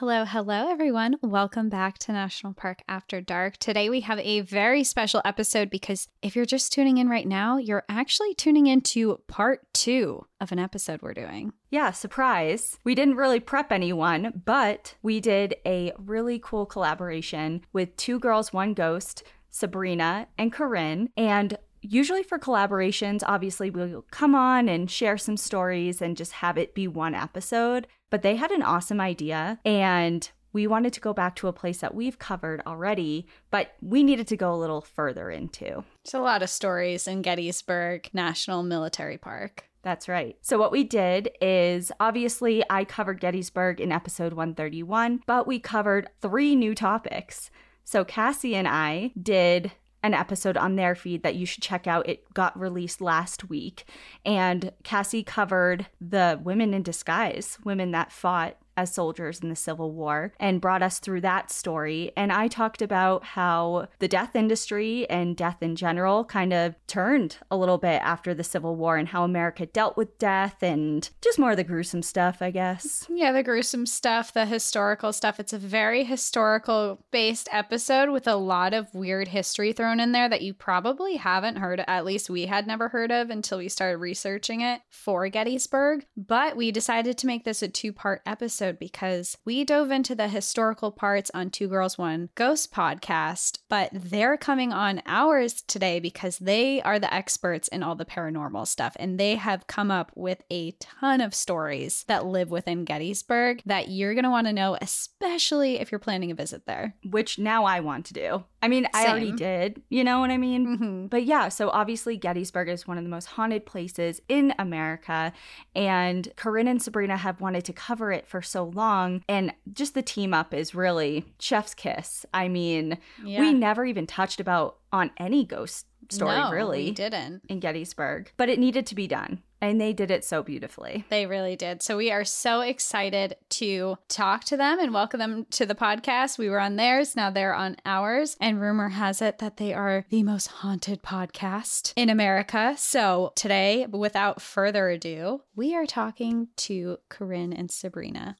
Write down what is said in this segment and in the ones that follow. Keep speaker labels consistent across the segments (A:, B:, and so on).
A: Hello, hello, everyone. Welcome back to National Park After Dark. Today we have a very special episode because if you're just tuning in right now, you're actually tuning into part two of an episode we're doing.
B: Yeah, surprise. We didn't really prep anyone, but we did a really cool collaboration with Two Girls, One Ghost, Sabrina and Corinne. And usually for collaborations, obviously we'll come on and share some stories and just have it be one episode. But they had an awesome idea and we wanted to go back to a place that we've covered already, but we needed to go a little further into.
A: It's a lot of stories in Gettysburg National Military Park.
B: That's right. So, what we did is obviously I covered Gettysburg in episode 131, but we covered three new topics. So, Cassie and I did an episode on their feed that you should check out. It got released last week. And Cassie covered the women in disguise, women that fought as soldiers in the Civil War and brought us through that story. And I talked about how the death industry and death in general kind of turned a little bit after the Civil War and how America dealt with death and just more of the gruesome stuff, I guess.
A: Yeah, the gruesome stuff, the historical stuff. It's a very historical based episode with a lot of weird history thrown in there that you probably haven't heard. At least we had never heard of until we started researching it for Gettysburg. But we decided to make this a two part episode episode because we dove into the historical parts on Two Girls One Ghost podcast, but they're coming on ours today because they are the experts in all the paranormal stuff and they have come up with a ton of stories that live within Gettysburg that you're going to want to know, especially if you're planning a visit there.
B: Which now I want to do. I mean, Same. I already did, you know what I mean? Mm-hmm. But yeah, so obviously Gettysburg is one of the most haunted places in America. And Corinne and Sabrina have wanted to cover it for so long. And just the team up is really chef's kiss. I mean, yeah. we never even touched about on any ghost story,
A: no,
B: really.
A: We didn't.
B: In Gettysburg. But it needed to be done. And they did it so beautifully.
A: They really did. So we are so excited to talk to them and welcome them to the podcast. We were on theirs, now they're on ours. And rumor has it that they are the most haunted podcast in America. So today, without further ado, we are talking to Corinne and Sabrina.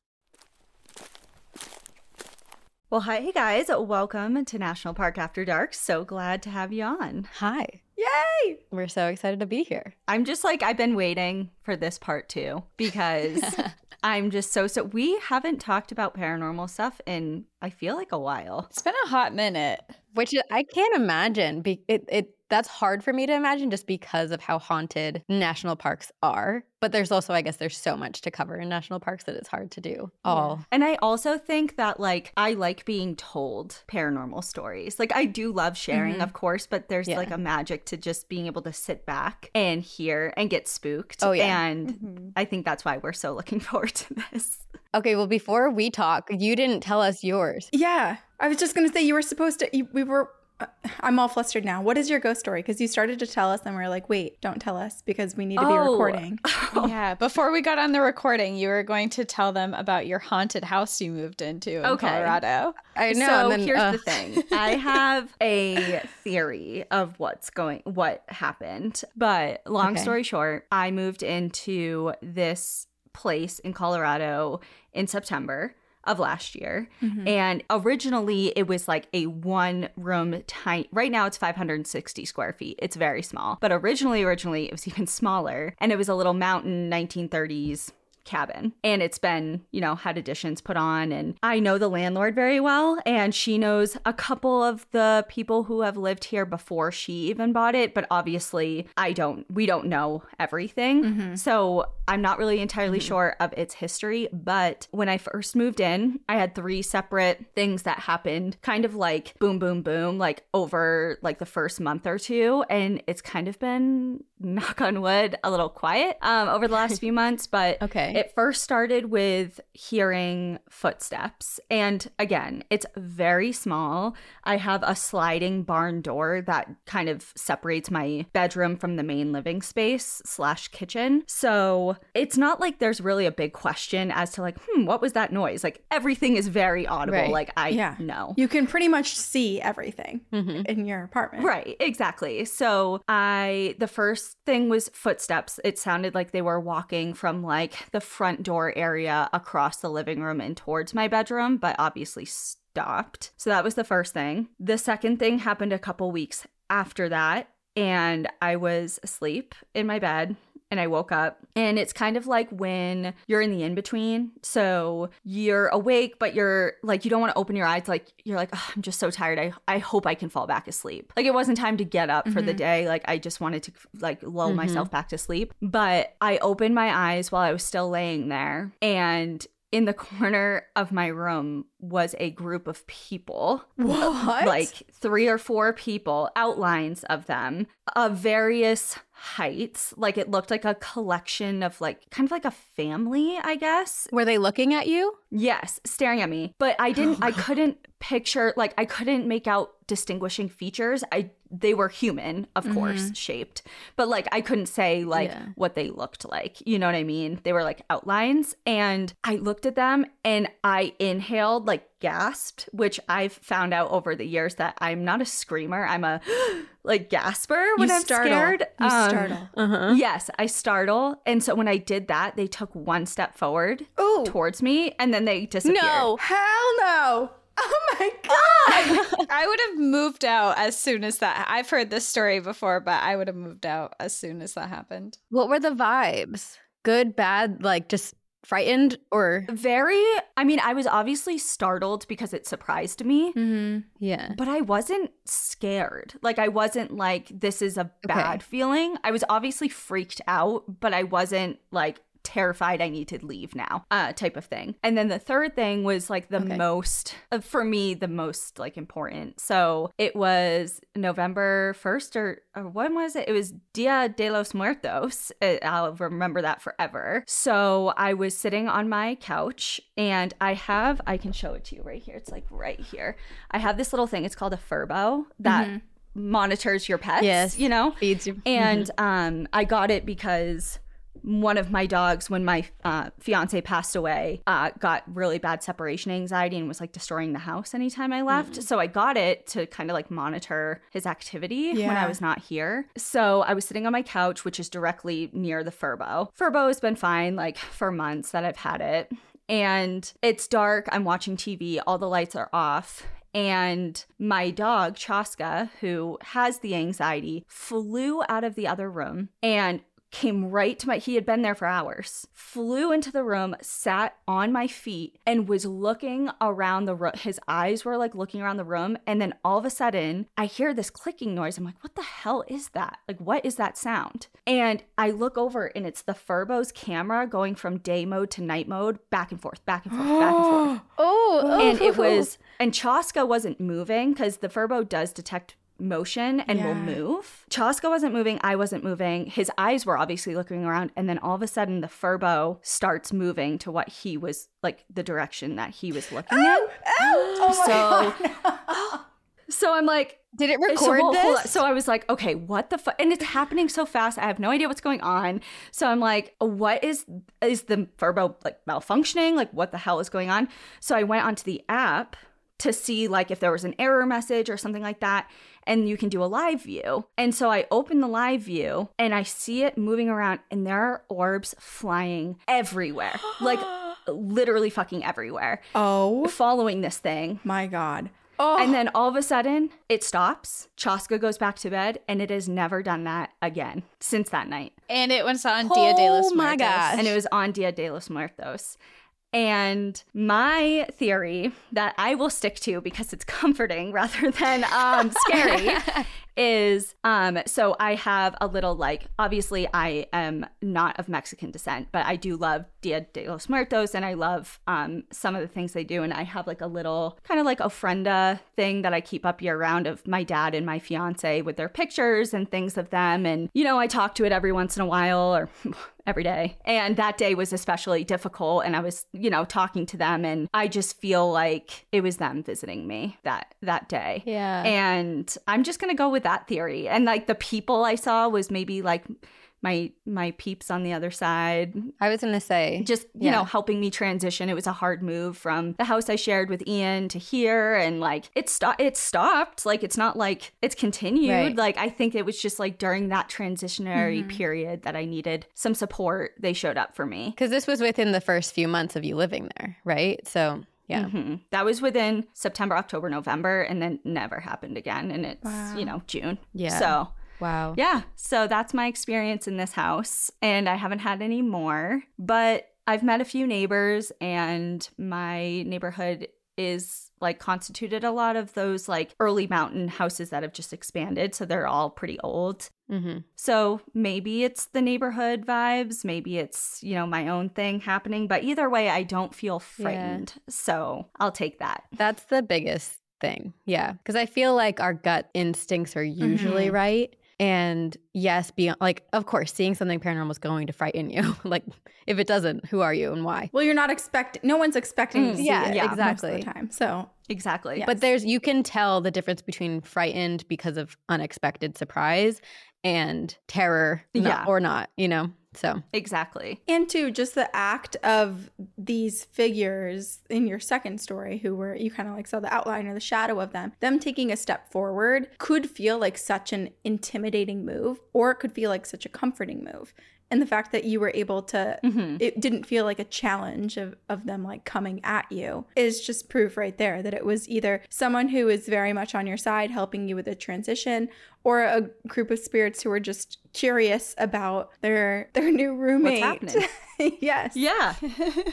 B: Well, hi, hey guys. Welcome to National Park After Dark. So glad to have you on.
C: Hi.
B: Yay!
C: We're so excited to be here.
B: I'm just like, I've been waiting for this part too because I'm just so, so. We haven't talked about paranormal stuff in, I feel like a while.
A: It's been a hot minute.
C: Which I can't imagine. Be- it, it that's hard for me to imagine just because of how haunted national parks are. But there's also, I guess, there's so much to cover in national parks that it's hard to do all.
B: Yeah. And I also think that, like, I like being told paranormal stories. Like, I do love sharing, mm-hmm. of course, but there's yeah. like a magic to just being able to sit back and hear and get spooked. Oh, yeah. And mm-hmm. I think that's why we're so looking forward to this.
C: Okay, well, before we talk, you didn't tell us yours.
D: Yeah. I was just going to say you were supposed to, you, we were I'm all flustered now. What is your ghost story? Because you started to tell us, and we are like, wait, don't tell us because we need to oh. be recording.
A: yeah. Before we got on the recording, you were going to tell them about your haunted house you moved into in okay. Colorado.
B: I know. So then, here's uh. the thing I have a theory of what's going, what happened. But long okay. story short, I moved into this place in Colorado in September of last year. Mm-hmm. And originally it was like a one room tiny right now it's 560 square feet. It's very small. But originally originally it was even smaller and it was a little mountain 1930s cabin. And it's been you know had additions put on. And i know the landlord very well. And she knows a couple of the people who have lived here before she even bought it. But obviously i don't we don't know everything. Mm-hmm. so i'm not really entirely mm-hmm. sure of its history. But when i first moved in i had three separate things that happened kind of like boom boom boom like over like the first month or two. And it's kind of been knock on wood a little quiet um over the last few months. But
C: okay
B: it first started with hearing footsteps. And again, it's very small. I have a sliding barn door that kind of separates my bedroom from the main living space slash kitchen. So it's not like there's really a big question as to like, hmm, what was that noise? Like everything is very audible. Right. Like I yeah. know.
D: You can pretty much see everything mm-hmm. in your apartment.
B: Right, exactly. So I the first thing was footsteps. It sounded like they were walking from like the the front door area across the living room and towards my bedroom, but obviously stopped. So that was the first thing. The second thing happened a couple weeks after that. And I was asleep in my bed and I woke up. And it's kind of like when you're in the in between. So you're awake, but you're like, you don't want to open your eyes. Like, you're like, oh, I'm just so tired. I, I hope I can fall back asleep. Like, it wasn't time to get up mm-hmm. for the mm-hmm. day. Like, I just wanted to like lull mm-hmm. myself back to sleep. But I opened my eyes while I was still laying there. And in the corner of my room was a group of people.
D: What?
B: Like three or four people, outlines of them of various heights. Like it looked like a collection of like kind of like a family, I guess.
C: Were they looking at you?
B: Yes, staring at me. But I didn't I couldn't picture like I couldn't make out distinguishing features. I they were human, of mm-hmm. course, shaped. But like I couldn't say like yeah. what they looked like. You know what I mean? They were like outlines and I looked at them and I inhaled like gasped, which I've found out over the years that I'm not a screamer. I'm a like gasper when you I'm startle. scared.
D: You um, startle.
B: Uh-huh. Yes, I startle. And so when I did that, they took one step forward Ooh. towards me and then they disappeared.
D: No, hell no. Oh my god!
A: I would have moved out as soon as that. I've heard this story before, but I would have moved out as soon as that happened.
C: What were the vibes? Good, bad, like just frightened or
B: very i mean i was obviously startled because it surprised me
C: mm-hmm. yeah
B: but i wasn't scared like i wasn't like this is a bad okay. feeling i was obviously freaked out but i wasn't like terrified I need to leave now, uh, type of thing. And then the third thing was like the okay. most, uh, for me, the most like important. So it was November 1st or, or when was it? It was Dia de los Muertos. It, I'll remember that forever. So I was sitting on my couch and I have, I can show it to you right here. It's like right here. I have this little thing. It's called a Furbo that. Mm-hmm monitors your pets yes you know
C: feeds you
B: and um i got it because one of my dogs when my uh, fiance passed away uh, got really bad separation anxiety and was like destroying the house anytime i left. Mm. so i got it to kind of like monitor his activity yeah. when i was not here. So i was sitting on my couch which is directly near the furbo. Furbo has been fine like for months that i've had it. And it's dark. I'm watching tv all the lights are off. And my dog, Chaska, who has the anxiety, flew out of the other room and came right to my he had been there for hours flew into the room sat on my feet and was looking around the room. His eyes were like looking around the room and then all of a sudden i hear this clicking noise. I'm like what the hell is that? Like what is that sound? And i look over and it's the furbo's camera going from day mode to night mode back and forth back and forth back and forth.
C: Oh
B: and it oh. was and chaska wasn't moving because the furbo does detect motion and yeah. will move. Chaska wasn't moving, I wasn't moving. His eyes were obviously looking around, and then all of a sudden the furbo starts moving to what he was like the direction that he was looking
D: oh, at. Oh, oh
B: so So I'm like,
C: did it record
B: so,
C: this?
B: So I was like, okay, what the fuck? And it's happening so fast. I have no idea what's going on. So I'm like, what is is the Furbo like malfunctioning? Like, what the hell is going on? So I went onto the app to see like if there was an error message or something like that and you can do a live view. And so I open the live view and I see it moving around and there are orbs flying everywhere. like literally fucking everywhere.
D: Oh.
B: Following this thing.
D: My god.
B: Oh. And then all of a sudden, it stops. Chaska goes back to bed, and it has never done that again since that night.
A: And it was on Dia de los Muertos. Oh my gosh.
B: And it was on Dia de los Muertos. And my theory that I will stick to because it's comforting rather than um, scary is um so I have a little like obviously I am not of Mexican descent, but I do love Dia de los Muertos and I love um some of the things they do and I have like a little kind of like ofrenda thing that I keep up year round of my dad and my fiance with their pictures and things of them and you know I talk to it every once in a while or every day. And that day was especially difficult and I was, you know, talking to them and I just feel like it was them visiting me that that day.
C: Yeah.
B: And I'm just going to go with that theory. And like the people I saw was maybe like my my peeps on the other side.
C: I was gonna say
B: just you yeah. know helping me transition. It was a hard move from the house I shared with Ian to here, and like it stopped. It stopped. Like it's not like it's continued. Right. Like I think it was just like during that transitionary mm-hmm. period that I needed some support. They showed up for me
C: because this was within the first few months of you living there, right? So yeah. Mm-hmm.
B: That was within September, October, November, and then never happened again. And it's, wow. you know, June.
C: Yeah.
B: So,
C: wow.
B: Yeah. So that's my experience in this house. And I haven't had any more, but I've met a few neighbors, and my neighborhood is like constituted a lot of those like early mountain houses that have just expanded. So they're all pretty old. Mm-hmm. So maybe it's the neighborhood vibes, maybe it's, you know, my own thing happening. But either way, I don't feel frightened. Yeah. So I'll take that.
C: That's the biggest thing. Yeah. Because I feel like our gut instincts are usually mm-hmm. right. And yes, beyond like, of course, seeing something paranormal is going to frighten you. like, if it doesn't, who are you and why?
D: Well, you're not expecting. No one's expecting mm, to see
C: yeah,
D: it.
C: Yeah, exactly.
D: Most of the time. So
B: exactly.
C: Yes. But there's you can tell the difference between frightened because of unexpected surprise and terror, yeah. or not. You know. So,
B: exactly.
D: And two, just the act of these figures in your second story, who were, you kind of like saw the outline or the shadow of them, them taking a step forward could feel like such an intimidating move, or it could feel like such a comforting move and the fact that you were able to mm-hmm. it didn't feel like a challenge of, of them like coming at you is just proof right there that it was either someone who is very much on your side helping you with the transition or a group of spirits who are just curious about their their new roommate.
B: What's happening?
D: Yes.
B: Yeah.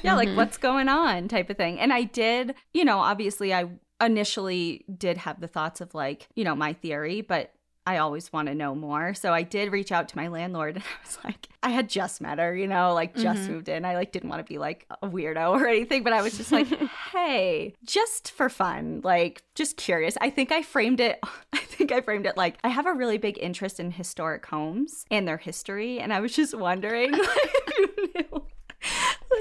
B: Yeah like mm-hmm. what's going on type of thing. And i did you know obviously i initially did have the thoughts of like you know my theory but I always want to know more. So I did reach out to my landlord and I was like, I had just met her, you know, like just mm-hmm. moved in. I like didn't want to be like a weirdo or anything, but I was just like, hey, just for fun, like just curious. I think I framed it, I think I framed it like I have a really big interest in historic homes and their history. And I was just wondering if you knew like,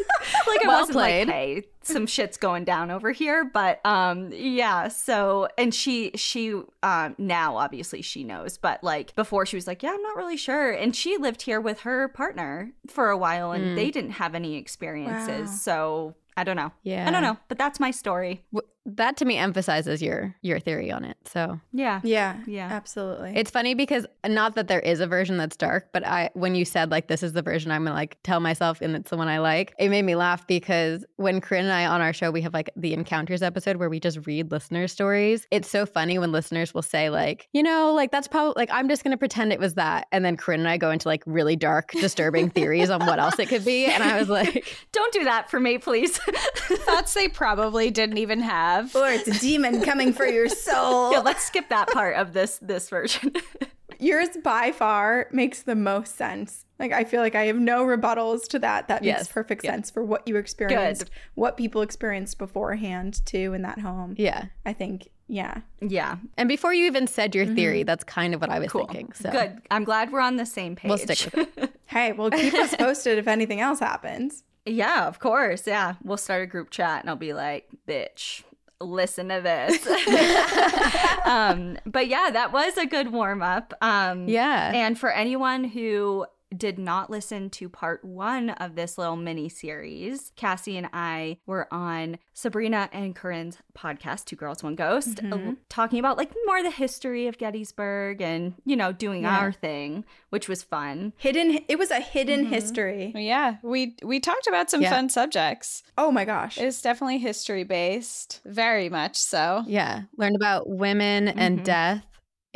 B: like I well wasn't played. like, hey, some shit's going down over here. But um, yeah. So and she she um now obviously she knows, but like before she was like, yeah, I'm not really sure. And she lived here with her partner for a while, and mm. they didn't have any experiences. Wow. So I don't know.
C: Yeah.
B: I don't know, but that's my story
C: that to me emphasizes your your theory on it. So
B: yeah,
D: yeah, yeah, absolutely.
C: It's funny because not that there is a version that's dark, but I when you said like this is the version I'm gonna like tell myself and it's the one I like, it made me laugh because when Corinne and I on our show we have like the encounters episode where we just read listener stories. It's so funny when listeners will say like you know like that's probably like I'm just gonna pretend it was that, and then Corinne and I go into like really dark, disturbing theories on what else it could be, and I was like,
B: don't do that for me, please.
A: Thoughts they probably didn't even have have.
D: Or it's a demon coming for your soul.
B: Yeah, let's skip that part of this this version.
D: Yours by far makes the most sense. Like I feel like I have no rebuttals to that. That makes perfect yeah. sense for what you experienced, Good. what people experienced beforehand too in that home.
C: Yeah.
D: I think yeah.
B: Yeah.
C: And before you even said your theory, mm-hmm. that's kind of what I was cool. thinking. So
B: good. I'm glad we're on the same page.
C: We'll stick with it.
D: hey, well keep us posted if anything else happens.
B: Yeah, of course. Yeah. We'll start a group chat and I'll be like, bitch, listen to this. um, but yeah, that was a good warm up. Um,
C: yeah.
B: And for anyone who did not listen to part one of this little mini series, Cassie and I were on Sabrina and Corinne's podcast, Two Girls, One Ghost, mm-hmm. uh, talking about like more the history of Gettysburg and, you know, doing yeah. our thing, which was fun.
D: Hidden, it was a hidden mm-hmm. history.
A: Yeah. We, we talked about some yeah. fun subjects.
D: Oh my gosh.
A: It's definitely history based, very much so.
C: Yeah. Learned about women mm-hmm. and death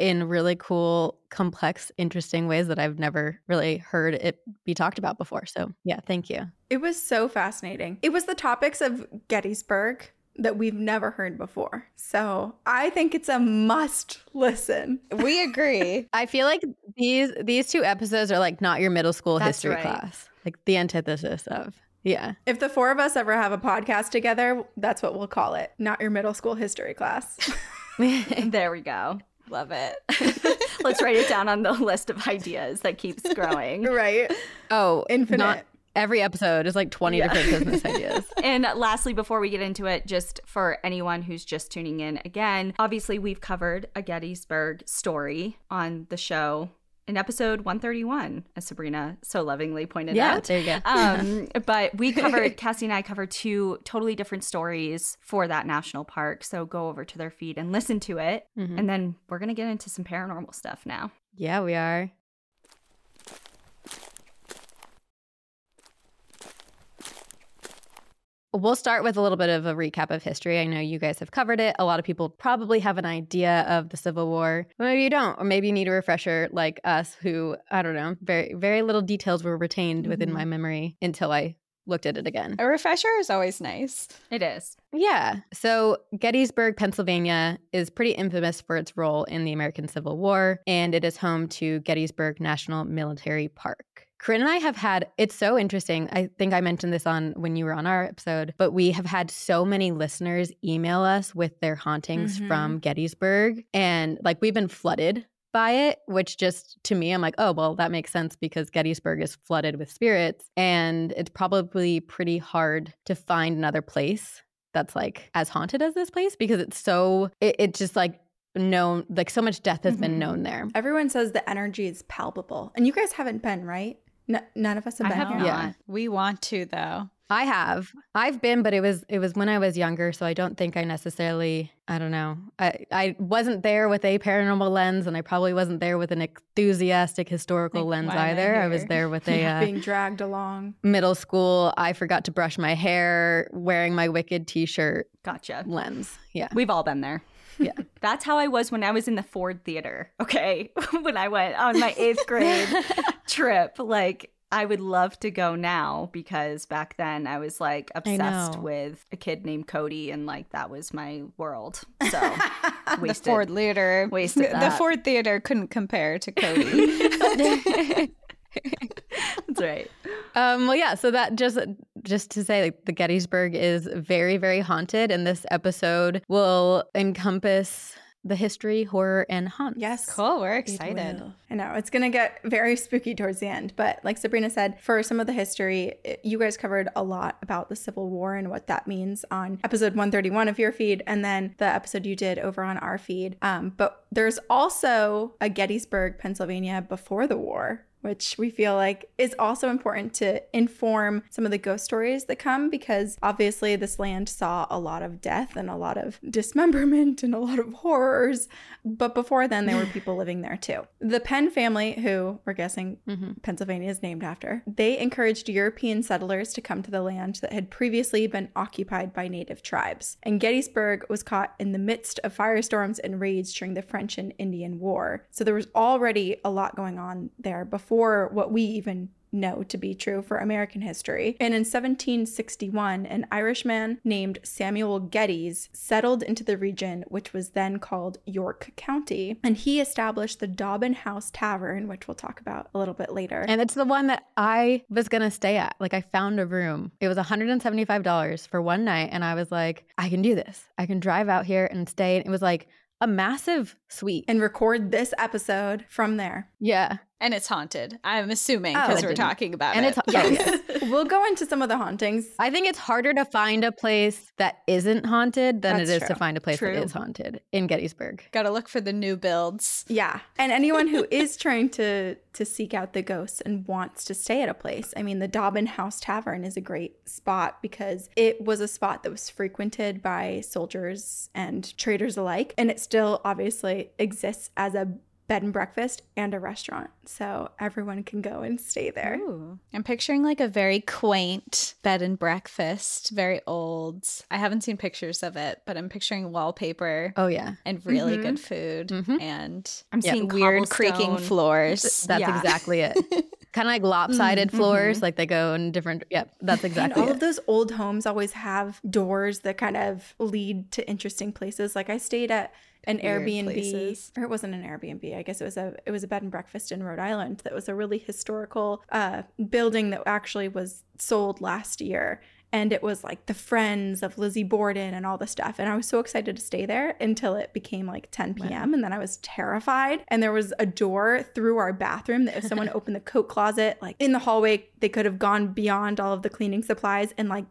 C: in really cool, complex, interesting ways that I've never really heard it be talked about before. So, yeah, thank you.
D: It was so fascinating. It was the topics of Gettysburg that we've never heard before. So, I think it's a must listen.
A: We agree.
C: I feel like these these two episodes are like not your middle school That's history right. class. Like the antithesis of yeah.
D: If the four of us ever have a podcast together, that's what we'll call it. Not your middle school history class.
B: there we go.
A: Love it.
B: Let's write it down on the list of ideas that keeps growing.
D: Right.
C: Oh, infinite. Not every episode is like 20 yeah. different business ideas.
B: and lastly, before we get into it, just for anyone who's just tuning in again, obviously we've covered a Gettysburg story on the show in episode 131, as Sabrina so lovingly pointed
C: yeah,
B: out.
C: there you go.
B: um, but we covered, Cassie and I covered two totally different stories for that national park. So go over to their feed and listen to it.
C: Mhm.
B: And then we're going to get into some paranormal stuff now.
C: Yeah, we are. We'll start with a little bit of a recap of history. I know you guys have covered it. A lot of people probably have an idea of the Civil War. Maybe you don't, or maybe you need a refresher like us who, I don't know, very very little details were retained within
D: Mhm.
C: my memory until I looked at it again.
A: A refresher is always nice.
B: It is.
C: Yeah. So Gettysburg, Pennsylvania is pretty infamous for its role in the American Civil War, and it is home to Gettysburg National Military Park. Corinne and I have had, it's so interesting. I think I mentioned this on when you were on our episode, but we have had so many listeners email us with their hauntings
D: Mhm.
C: from Gettysburg. And like we've been flooded by it, which just to me, I'm like, oh, well, that makes sense because Gettysburg is flooded with spirits. And it's probably pretty hard to find another place that's like as haunted as this place because it's so, it, it's just like known, like so much death has been
D: Mhm.
C: known there.
D: Everyone says the energy is palpable. And you guys haven't been, right? N- none of us have
B: I
D: been.
B: have
D: here.
B: not.
C: Yeah.
A: We want to though.
C: I have. I've been, but it was it was when I was younger, so I don't think I necessarily I don't know. I I wasn't there with a paranormal lens and I probably wasn't there with an enthusiastic historical
A: Like,
C: lens
A: why am I
C: either. I was there with a uh,
D: being dragged along.
C: middle school I forgot to brush my hair, wearing my wicked t-shirt
B: Gotcha.
C: lens. Yeah.
B: We've all been there.
C: Yeah.
B: That's how I was when I was in the Ford Theater. Okay. when I went on my eighth grade trip. Like, I would love to go now because back then I was like obsessed with a kid named Cody and like that was my world. So
A: the. Ford Theater.
B: wasted
A: The. Ford Theater couldn't compare to Cody.
B: That's right.
C: Um, well, yeah. So that just just to say, like the Gettysburg is very, very haunted, and this episode will encompass the history, horror, and haunt.
D: Yes.
A: cool. We're excited.
D: I know it's going to get very spooky towards the end, but like Sabrina said, for some of the history, it- you guys covered a lot about the Civil War and what that means on episode 131 of your feed, and then the episode you did over on our feed. Um, but there's also a Gettysburg, Pennsylvania before the war. Which we feel like is also important to inform some of the ghost stories that come because obviously this land saw a lot of death and a lot of dismemberment and a lot of horrors. But before then, there were people living there too. The Penn family, who we're guessing
C: Mhm.
D: Pennsylvania is named after, they encouraged European settlers to come to the land that had previously been occupied by native tribes. And Gettysburg was caught in the midst of firestorms and raids during the French and Indian War. So there was already a lot going on there before what we even know to be true for American history. And in 1761, an Irishman named Samuel Gettys settled into the region, which was then called York County. And he established the Dobbin House Tavern, which we'll talk about a little bit later.
C: And it's the one that I was going to stay at. Like, I found a room. It was $175 for one night. And I was like, I can do this. I can drive out here and stay. And it was like a massive suite.
D: and record this episode from there.
C: yeah.
A: And it's haunted. I'm assuming
D: Oh,
A: because
C: it
A: we're talking about it.
C: And
A: it.
C: it's, oh, yes.
D: we'll go into some of the hauntings.
C: I think it's harder to find a place that isn't haunted than
D: That's
C: it is to find a place
B: True.
C: that is haunted in Gettysburg.
A: Got to look for the new builds.
D: Yeah. And anyone who is trying to to seek out the ghosts and wants to stay at a place. I mean, the Dobbin House Tavern is a great spot because it was a spot that was frequented by soldiers and traders alike and it still obviously exists as a bed and breakfast and a restaurant. So everyone can go and stay there.
A: Ooh. I'm picturing like a very quaint bed and breakfast, very old. I haven't seen pictures of it, but I'm picturing wallpaper
C: Oh, yeah.
A: and really
D: Mhm.
A: good food
C: Mhm.
A: and
B: I'm
A: yeah,
B: seeing
A: weird creaking floors.
C: That's
B: Yeah.
C: exactly it. kind of like lopsided
D: Mm,
C: floors, like they go in different. Yep, that's exactly
D: and all
C: it.
D: of those old homes always have doors that kind of lead to interesting places. Like I stayed at an Airbnb,
A: places.
D: or it wasn't an Airbnb. I guess it was a it was a bed and breakfast in Rhode Island that was a really historical uh, building that actually was sold last year. And it was like the friends of Lizzie Borden and all the stuff. And I was so excited to stay there until it became like 10 p.m. And then I was terrified. And there was a door through our bathroom that if someone opened the coat closet, like in the hallway, they could have gone beyond all of the cleaning supplies and like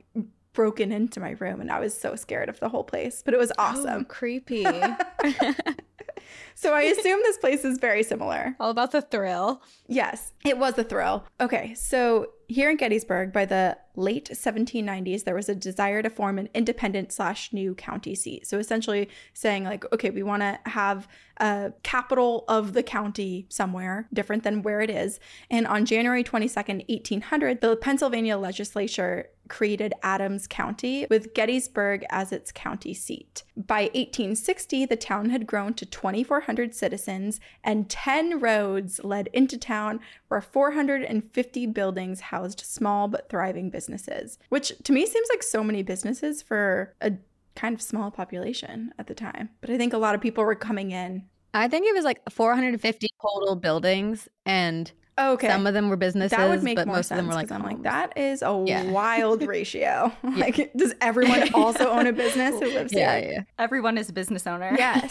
D: broken into my room. And I was so scared of the whole place. But it was
A: Oh,
D: awesome.
A: creepy.
D: so I assume this place is very similar.
A: All about the thrill.
D: Yes, it was a thrill. Okay, so here in Gettysburg, by the late 1790s, there was a desire to form an independent slash new county seat. So essentially saying, like, okay, we want to have a capital of the county somewhere different than where it is. And on January 22nd, 1800, the Pennsylvania legislature created Adams County with Gettysburg as its county seat. By 1860, the town had grown to 2,400 citizens and 10 roads led into town where 450 buildings housed small but thriving businesses, which to me seems like so many businesses for a kind of small population at the time. But I think a lot of people were coming in.
C: I think it was like 450 total buildings and oh,
D: Okay.
C: Some of them were businesses,
D: that would make
C: but
D: more
C: most
D: sense
C: of them were like
D: I'm like that is a
C: Yeah.
D: wild ratio. Like, does everyone also own a business who lives
C: Yeah,
D: here?
C: yeah.
B: Everyone is a business owner.
D: Yes.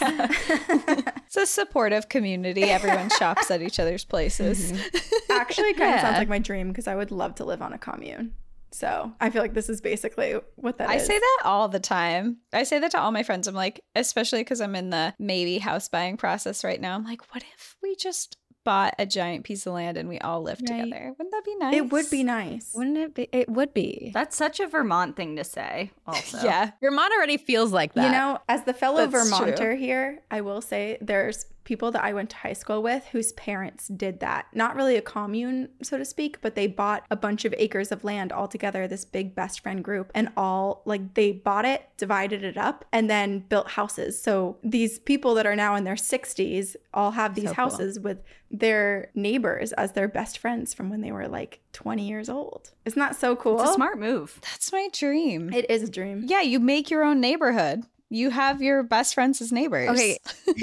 A: It's a supportive community. Everyone shops at each other's places. Mm-hmm.
D: Actually, it kind of sounds like my dream because I would love to live on a commune. So I feel like this is basically what that
A: I
D: is.
A: say that all the time. I say that to all my friends. I'm like, especially because I'm in the maybe house buying process right now. I'm like, what if we just bought a giant piece of land and we all lived
C: Right.
A: together? Wouldn't that be nice?
D: It would be nice.
C: Wouldn't it be? It would be.
B: That's such a Vermont thing to say, also.
A: Yeah.
C: Vermont already feels like that.
D: You know, as the fellow
A: That's
D: Vermonter
A: true.
D: here, I will say there's people that I went to high school with whose parents did that. Not really a commune, so to speak, but they bought a bunch of acres of land all together, this big best friend group, and all like they bought it, divided it up, and then built houses. So these people that are now in their 60s all have these
C: So cool.
D: houses with their neighbors as their best friends from when they were like 20 years old. Isn't that so cool?
B: It's a smart move.
A: That's my dream.
D: It is a dream.
A: yeah, you make your own neighborhood. You have your best friends as neighbors.
C: Okay.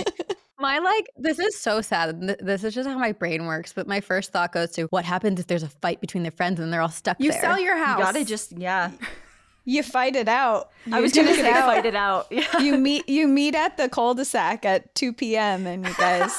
C: My like, this is so sad. This is just how my brain works. But my first thought goes to what happens if there's a fight between their friends and they're all stuck
D: You
C: there.
D: sell your house.
B: You gotta just, yeah.
A: You fight it out.
B: I
A: You
B: was gonna say
A: out.
B: fight it out. Yeah.
A: you meet you meet at the cul-de-sac at 2 p.m. and you guys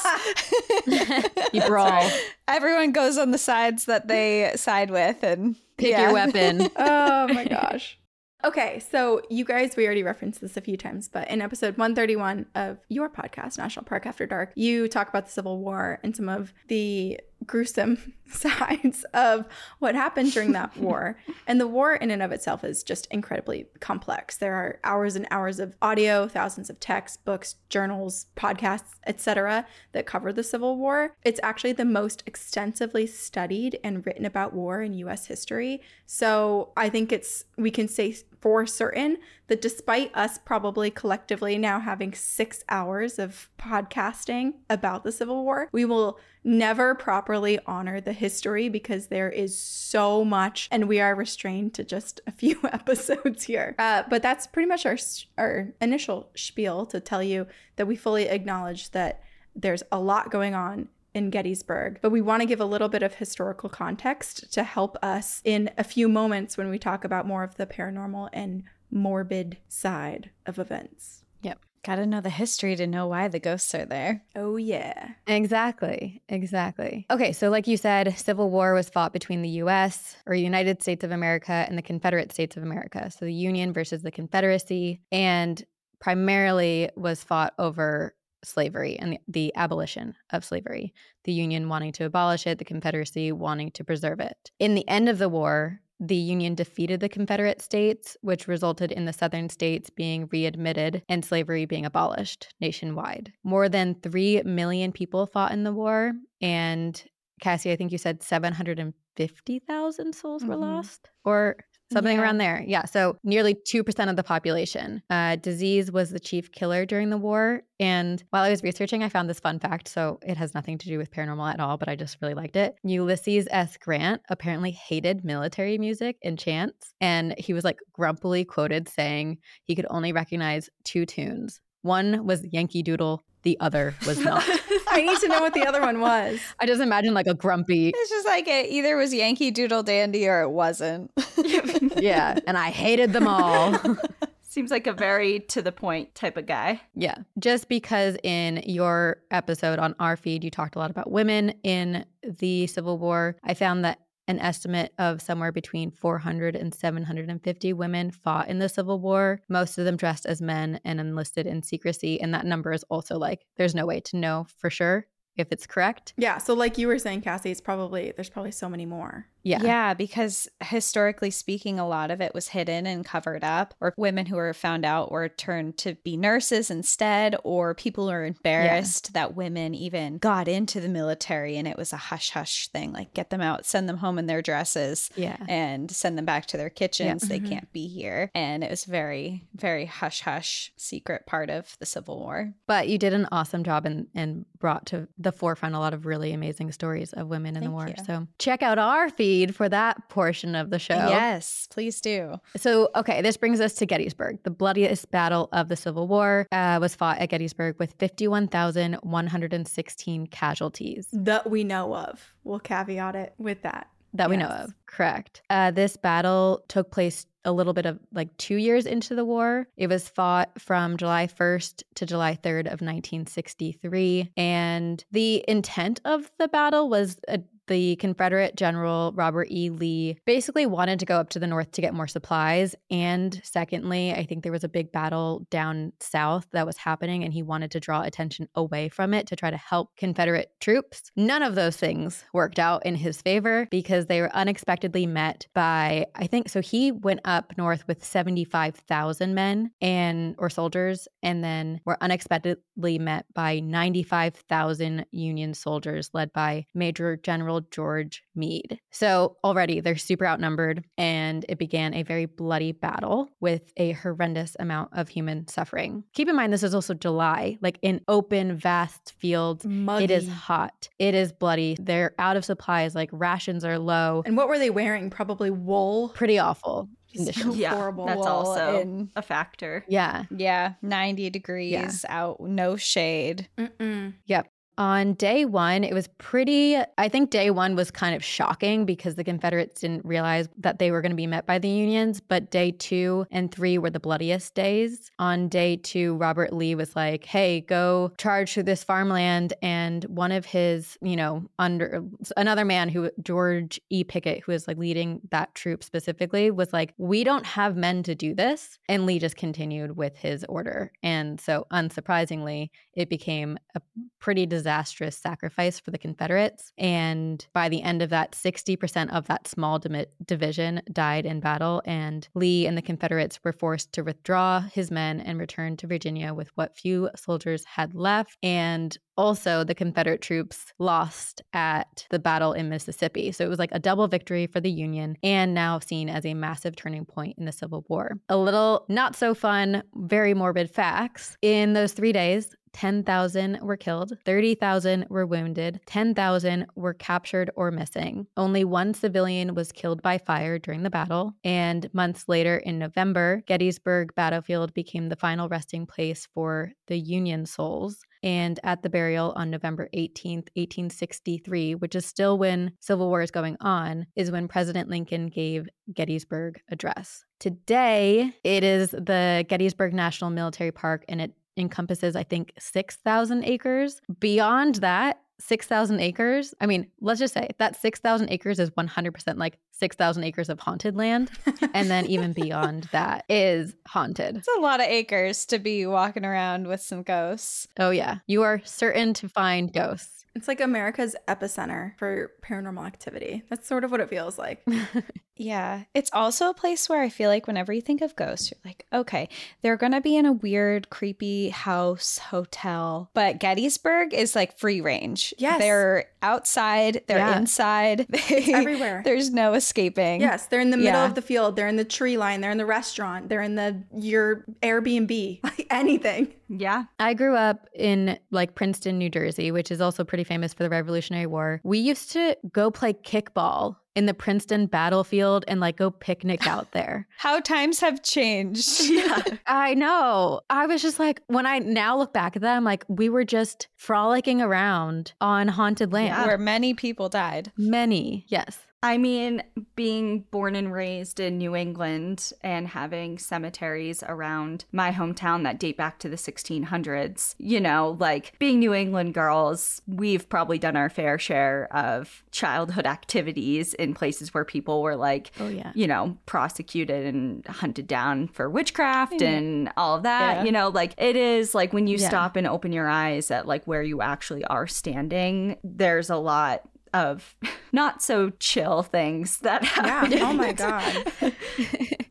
C: you brawl,
A: everyone goes on the sides that they side with and
C: pick
A: yeah.
C: your weapon.
D: oh my gosh. Okay, so you guys, we already referenced this a few times, but in episode 131 of your podcast, National Park After Dark, you talk about the Civil War and some of the gruesome sides of what happened during that war. And the war, in and of itself, is just incredibly complex. There are hours and hours of audio, thousands of texts, books, journals, podcasts, etc., that cover the Civil War. It's actually the most extensively studied and written about war in US history. So I think it's, we can say for certain that despite us probably collectively now having six hours of podcasting about the Civil War, we will never properly honor the history because there is so much and we are restrained to just a few episodes here. Uh, but that's pretty much our, our initial spiel to tell you that we fully acknowledge that there's a lot going on in Gettysburg, but we want to give a little bit of historical context to help us in a few moments when we talk about more of the paranormal and morbid side of events. Yep.
A: gotta know the history to know why the ghosts are there.
D: Oh, yeah.
C: Exactly. Exactly. Okay, so like you said, Civil War was fought between the US or United States of America and the Confederate States of America. So the Union versus the Confederacy and primarily was fought over slavery and the, the abolition of slavery. The Union wanting to abolish it, the Confederacy wanting to preserve it. In the end of the war, the Union defeated the Confederate States, which resulted in the Southern states being readmitted and slavery being abolished nationwide. More than 3 million people fought in the war. And Cassie, I think you said 750,000 souls were
D: Mhm.
C: lost or something
D: Yeah.
C: around there. Yeah. So nearly 2% of the population. Uh, disease was the chief killer during the war. And while I was researching, I found this fun fact. So it has nothing to do with paranormal at all, but I just really liked it. Ulysses S. Grant apparently hated military music and chants. And he was like grumpily quoted saying he could only recognize two tunes. One was Yankee Doodle, the other was not.
D: I need to know what the other one was.
C: I just imagine like a grumpy,
A: It's just like it either was Yankee Doodle Dandy or it wasn't.
C: yeah. And I hated them all.
B: Seems like a very to the point type of guy.
C: Yeah. Just because in your episode on our feed, you talked a lot about women in the Civil War, I found that an estimate of somewhere between 400 and 750 women fought in the Civil War, most of them dressed as men and enlisted in secrecy. And that number is also like, there's no way to know for sure if it's correct.
D: Yeah. So, like you were saying, Cassie, it's probably, there's probably so many more.
C: Yeah.
A: Yeah, because historically speaking, a lot of it was hidden and covered up, or women who were found out were turned to be nurses instead, or people were embarrassed yeah. that women even got into the military and it was a hush hush thing like get them out, send them home in their dresses,
C: yeah,
A: and send them back to their kitchens. Yeah. They mm-hmm. can't be here. And it was very, very hush hush secret part of the Civil War.
C: But you did an awesome job and, and brought to the forefront a lot of really amazing stories of women in Thank the war. You. So check out our feed feed for that portion of the show.
A: Yes, please do.
C: So, okay, this brings us to Gettysburg. The bloodiest battle of the Civil War uh, was fought at Gettysburg with 51,116 casualties.
D: That we know of. We'll caveat it with that.
C: That yes. we know of. Correct. Uh, this battle took place a little bit of like two years into the war. It was fought from July 1st to July 3rd of 1963. And the intent of the battle was a the Confederate General Robert E. Lee basically wanted to go up to the north to get more supplies. And secondly, I think there was a big battle down south that was happening, and he wanted to draw attention away from it to try to help Confederate troops. None of those things worked out in his favor because they were unexpectedly met by, I think, so he went up north with 75,000 men and or soldiers, and then were unexpectedly met by 95,000 Union soldiers led by Major General George Meade. So already they're super outnumbered, and it began a very bloody battle with a horrendous amount of human suffering. Keep in mind, this is also July, like in open, vast fields. Muggy. It is hot. It is bloody. They're out of supplies, like rations are low.
D: And what were they wearing? Probably wool.
C: Pretty awful.
B: Conditions. yeah, horrible that's also in, a factor.
C: Yeah,
A: yeah, ninety degrees yeah. out, no shade.
C: Mm-mm. Yep. On day one, it was pretty, I think day one was kind of shocking because the Confederates didn't realize that they were going to be met by the Unions. But day two and three were the bloodiest days. On day two, Robert Lee was like, hey, go charge through this farmland. And one of his, you know, under another man who, George E. Pickett, who was like leading that troop specifically, was like, we don't have men to do this. And Lee just continued with his order. And so, unsurprisingly, it became a pretty disastrous disastrous sacrifice for the Confederates. And by the end of that, 60% of that small division died in battle. And Lee and the Confederates were forced to withdraw his men and return to Virginia with what few soldiers had left. And also, the Confederate troops lost at the battle in Mississippi. So it was like a double victory for the Union and now seen as a massive turning point in the Civil War. A little not so fun, very morbid facts. In those three days, 10,000 were killed, 30,000 were wounded, 10,000 were captured or missing. Only one civilian was killed by fire during the battle. And months later, in November, Gettysburg battlefield became the final resting place for the Union souls. And at the burial on November 18th, 1863, which is still when Civil War is going on, is when President Lincoln gave Gettysburg address. Today, it is the Gettysburg National Military Park, and it encompasses, I think, 6,000 acres. Beyond that, 6,000 acres. I mean, let's just say that 6,000 acres is 100% like 6,000 acres of haunted land. and then even beyond that is haunted.
A: It's a lot of acres to be walking around with some ghosts.
C: Oh, yeah. You are certain to find ghosts.
D: It's like America's epicenter for paranormal activity. That's sort of what it feels like.
A: yeah. It's also a place where I feel like whenever you think of ghosts, you're like, okay, they're going to be in a weird, creepy house, hotel. But Gettysburg is like free range.
D: Yes.
A: They're outside, they're yeah. inside,
D: they, everywhere.
A: There's no escaping.
D: Yes. They're in the middle yeah. of the field, they're in the tree line, they're in the restaurant, they're in the your Airbnb, like anything.
B: Yeah.
C: I grew up in like Princeton, New Jersey, which is also pretty famous for the Revolutionary War. We used to go play kickball in the Princeton battlefield and like go picnic out there.
A: How times have changed.
C: yeah. I know. I was just like, when I now look back at that, I'm like, we were just frolicking around on haunted land.
A: Yeah. Where many people died.
C: Many, yes.
B: I mean, being born and raised in New England and having cemeteries around my hometown that date back to the 1600s, you know, like being New England girls, we've probably done our fair share of childhood activities in places where people were like,
C: oh, yeah.
B: you know, prosecuted and hunted down for witchcraft and all of that. Yeah. You know, like it is like when you yeah. stop and open your eyes at like where you actually are standing, there's a lot of not so chill things that happened.
D: Yeah. Oh my god.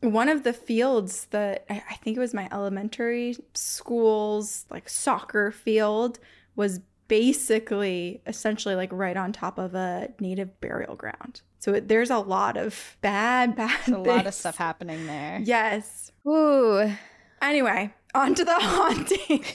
D: One of the fields that I think it was my elementary school's like soccer field was basically essentially like right on top of a native burial ground. So it, there's a lot of bad, bad.
A: There's a lot of stuff happening there.
D: Yes.
C: Ooh.
D: Anyway, on to the hauntings.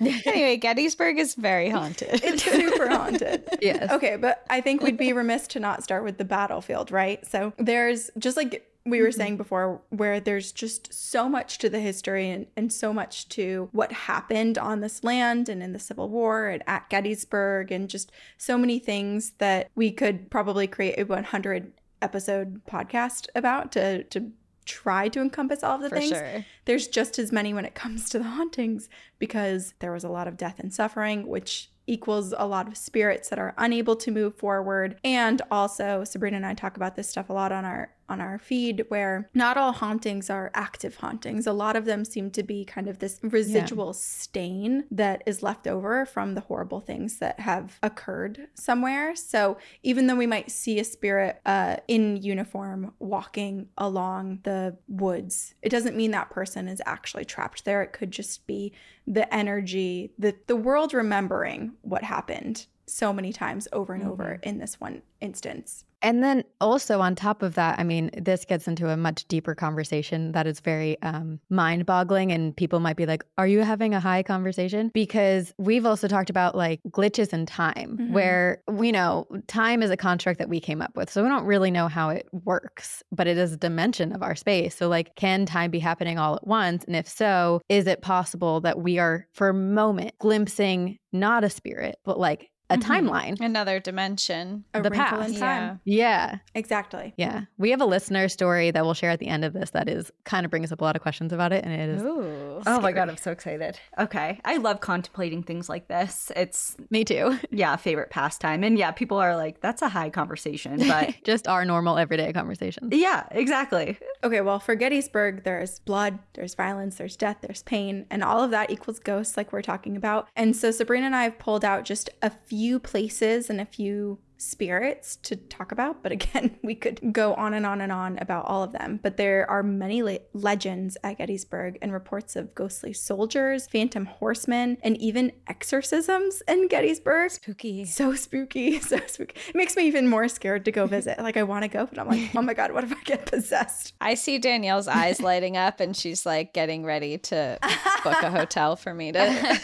A: anyway, Gettysburg is very haunted.
D: It's super haunted.
C: yes.
D: Okay, but I think we'd be remiss to not start with the battlefield, right? So there's just like we were mm-hmm. saying before, where there's just so much to the history and, and so much to what happened on this land and in the Civil War and at Gettysburg, and just so many things that we could probably create a 100 episode podcast about to to try to encompass all of the
A: For
D: things.
A: Sure.
D: There's just as many when it comes to the hauntings because there was a lot of death and suffering, which equals a lot of spirits that are unable to move forward. And also, Sabrina and I talk about this stuff a lot on our on our feed where not all hauntings are active hauntings. A lot of them seem to be kind of this residual yeah. stain that is left over from the horrible things that have occurred somewhere. So even though we might see a spirit uh, in uniform walking along the woods, it doesn't mean that person is actually trapped there. It could just be the energy, the, the world remembering what happened so many times over and mm-hmm. over in this one instance.
C: And then also on top of that, I mean, this gets into a much deeper conversation that is very um, mind boggling. And people might be like, Are you having a high conversation? Because we've also talked about like glitches in time, mm-hmm. where we know time is a construct that we came up with. So we don't really know how it works, but it is a dimension of our space. So, like, can time be happening all at once? And if so, is it possible that we are for a moment glimpsing not a spirit, but like a mm-hmm. timeline,
A: another dimension,
D: a the past. In time.
C: Yeah. yeah,
D: exactly.
C: Yeah, we have a listener story that we'll share at the end of this. That is kind of brings up a lot of questions about it, and it is.
B: Ooh, oh my god, I'm so excited. Okay, I love contemplating things like this. It's
C: me too.
B: Yeah, favorite pastime, and yeah, people are like, "That's a high conversation," but
C: just our normal everyday conversation.
B: Yeah, exactly.
D: Okay, well, for Gettysburg, there's blood, there's violence, there's death, there's pain, and all of that equals ghosts, like we're talking about. And so Sabrina and I have pulled out just a few few places and a few spirits to talk about, but again, we could go on and on and on about all of them. But there are many le- legends at Gettysburg and reports of ghostly soldiers, phantom horsemen, and even exorcisms in Gettysburg.
A: Spooky.
D: So spooky. So spooky. It makes me even more scared to go visit. Like, I want to go, but I'm like, oh my God, what if I get possessed?
A: I see Danielle's eyes lighting up and she's like getting ready to book a hotel for me to.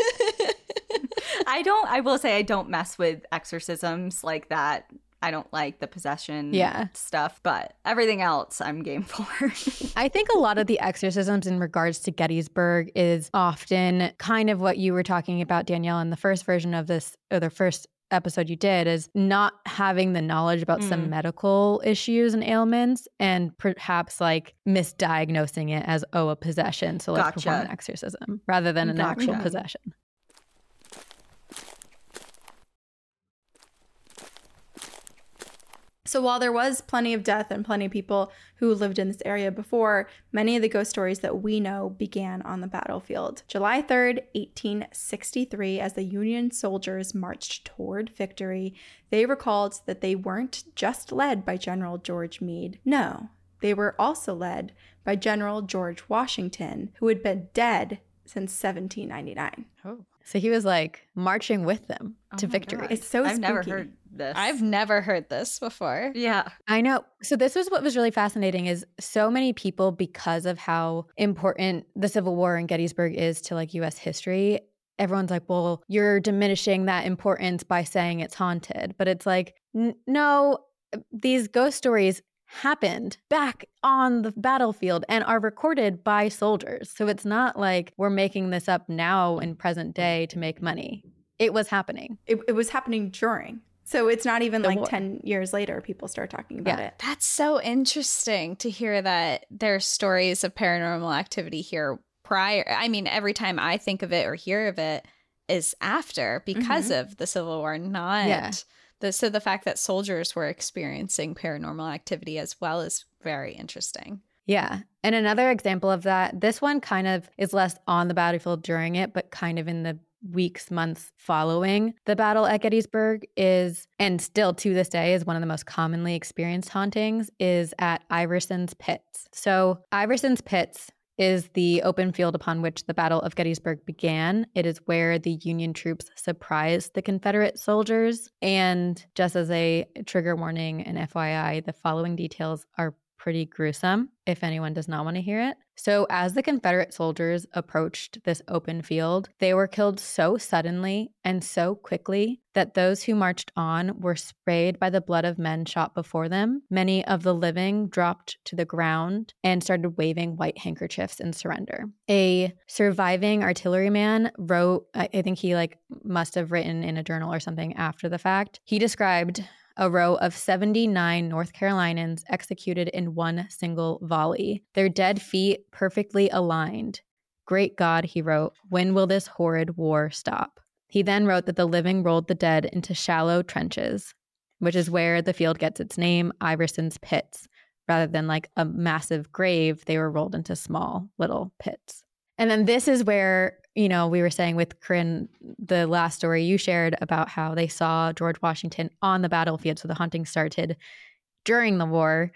B: I don't, I will say, I don't mess with exorcisms like that. I don't like the possession
C: yeah.
B: stuff, but everything else I'm game for.
C: I think a lot of the exorcisms in regards to Gettysburg is often kind of what you were talking about, Danielle, in the first version of this, or the first episode you did is not having the knowledge about mm. some medical issues and ailments and perhaps like misdiagnosing it as oh a possession so let's gotcha. perform an exorcism rather than an gotcha. actual possession
D: So while there was plenty of death and plenty of people who lived in this area before, many of the ghost stories that we know began on the battlefield. July 3rd, 1863, as the Union soldiers marched toward victory, they recalled that they weren't just led by General George Meade. No, they were also led by General George Washington, who had been dead since 1799.
C: Oh. So he was like marching with them oh to victory. God.
D: It's so
B: I've
D: spooky.
B: never heard this.
A: I've never heard this before.
B: Yeah.
C: I know. So this was what was really fascinating is so many people because of how important the Civil War in Gettysburg is to like US history, everyone's like, "Well, you're diminishing that importance by saying it's haunted." But it's like, n- no, uh, these ghost stories happened back on the battlefield and are recorded by soldiers. So it's not like we're making this up now in present day to make money. It was happening.
D: It, it was happening during So it's not even like war. 10 years later people start talking about yeah. it.
A: That's so interesting to hear that there's stories of paranormal activity here prior. I mean, every time I think of it or hear of it is after because mm-hmm. of the Civil War, not yeah. the so the fact that soldiers were experiencing paranormal activity as well is very interesting.
C: Yeah. And another example of that, this one kind of is less on the battlefield during it, but kind of in the weeks, months following the battle at Gettysburg is, and still to this day is one of the most commonly experienced hauntings, is at Iverson's Pits. So, Iverson's Pits is the open field upon which the Battle of Gettysburg began. It is where the Union troops surprised the Confederate soldiers. And just as a trigger warning and FYI, the following details are pretty gruesome if anyone does not want to hear it. So, as the Confederate soldiers approached this open field, they were killed so suddenly and so quickly that those who marched on were sprayed by the blood of men shot before them. Many of the living dropped to the ground and started waving white handkerchiefs in surrender. A surviving artilleryman wrote, I think he like must have written in a journal or something after the fact. He described a row of 79 North Carolinians executed in one single volley, their dead feet perfectly aligned. Great God, he wrote, when will this horrid war stop? He then wrote that the living rolled the dead into shallow trenches, which is where the field gets its name, Iverson's Pits. Rather than like a massive grave, they were rolled into small little pits. And then this is where, you know, we were saying with Corinne, the last story you shared about how they saw George Washington on the battlefield. So the hunting started during the war.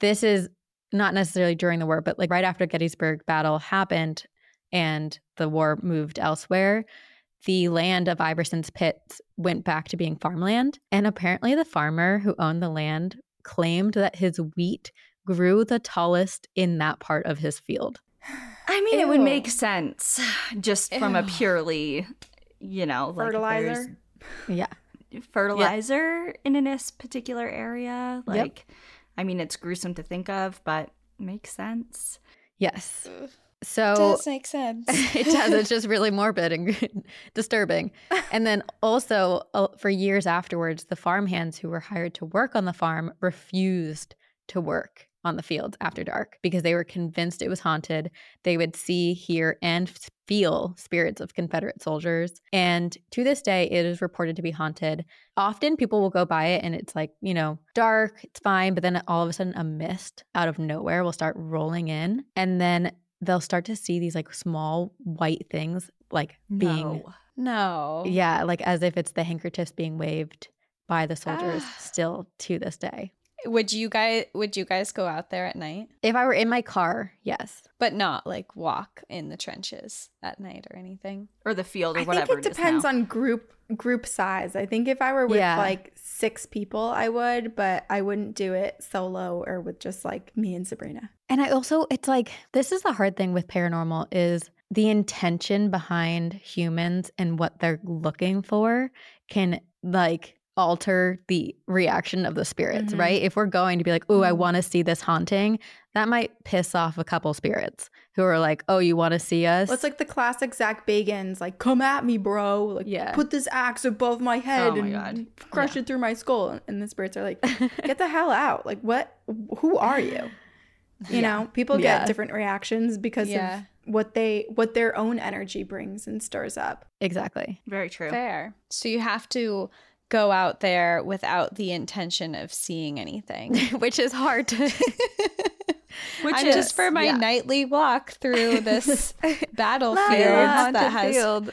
C: This is not necessarily during the war, but like right after Gettysburg battle happened and the war moved elsewhere, the land of Iverson's pits went back to being farmland. And apparently the farmer who owned the land claimed that his wheat grew the tallest in that part of his field.
B: I mean, Ew. it would make sense just Ew. from a purely, you know,
D: fertilizer.
C: Like
B: yeah. Fertilizer yeah. in this particular area. Like, yep. I mean, it's gruesome to think of, but makes sense.
C: Yes. So
A: it does make sense.
C: it does. It's just really morbid and disturbing. And then also, uh, for years afterwards, the farmhands who were hired to work on the farm refused to work on the fields after dark because they were convinced it was haunted. They would see, hear, and feel spirits of Confederate soldiers. And to this day, it is reported to be haunted. Often people will go by it and it's like, you know, dark, it's fine. But then all of a sudden, a mist out of nowhere will start rolling in. And then they'll start to see these like small white things like being.
A: No. no.
C: Yeah, like as if it's the handkerchiefs being waved by the soldiers ah. still to this day.
A: Would you guys would you guys go out there at night?
C: If I were in my car, yes.
A: But not like walk in the trenches at night or anything.
B: Or the field or whatever.
D: I
B: whatever.
D: think it, it depends on group group size. I think if I were with yeah. like six people, I would, but I wouldn't do it solo or with just like me and Sabrina.
C: And I also it's like this is the hard thing with paranormal is the intention behind humans and what they're looking for can like alter the reaction of the spirits, mm-hmm. right? If we're going to be like, oh, I mm-hmm. want to see this haunting, that might piss off a couple spirits who are like, oh, you want to see us?
D: Well, it's like the classic Zak Bagans, like, come at me, bro. Like, yeah. put this axe above my head oh my and God. crush yeah. it through my skull. And the spirits are like, get the hell out. Like, what? Who are you? You yeah. know, people get yeah. different reactions because of what they what their own energy brings and stirs up.
C: Exactly.
B: Very true.
A: Fair. So you have to go out there without the intention of seeing anything,
C: which is hard to.
A: which I'm is just for my yeah. nightly walk through this battlefield that has field.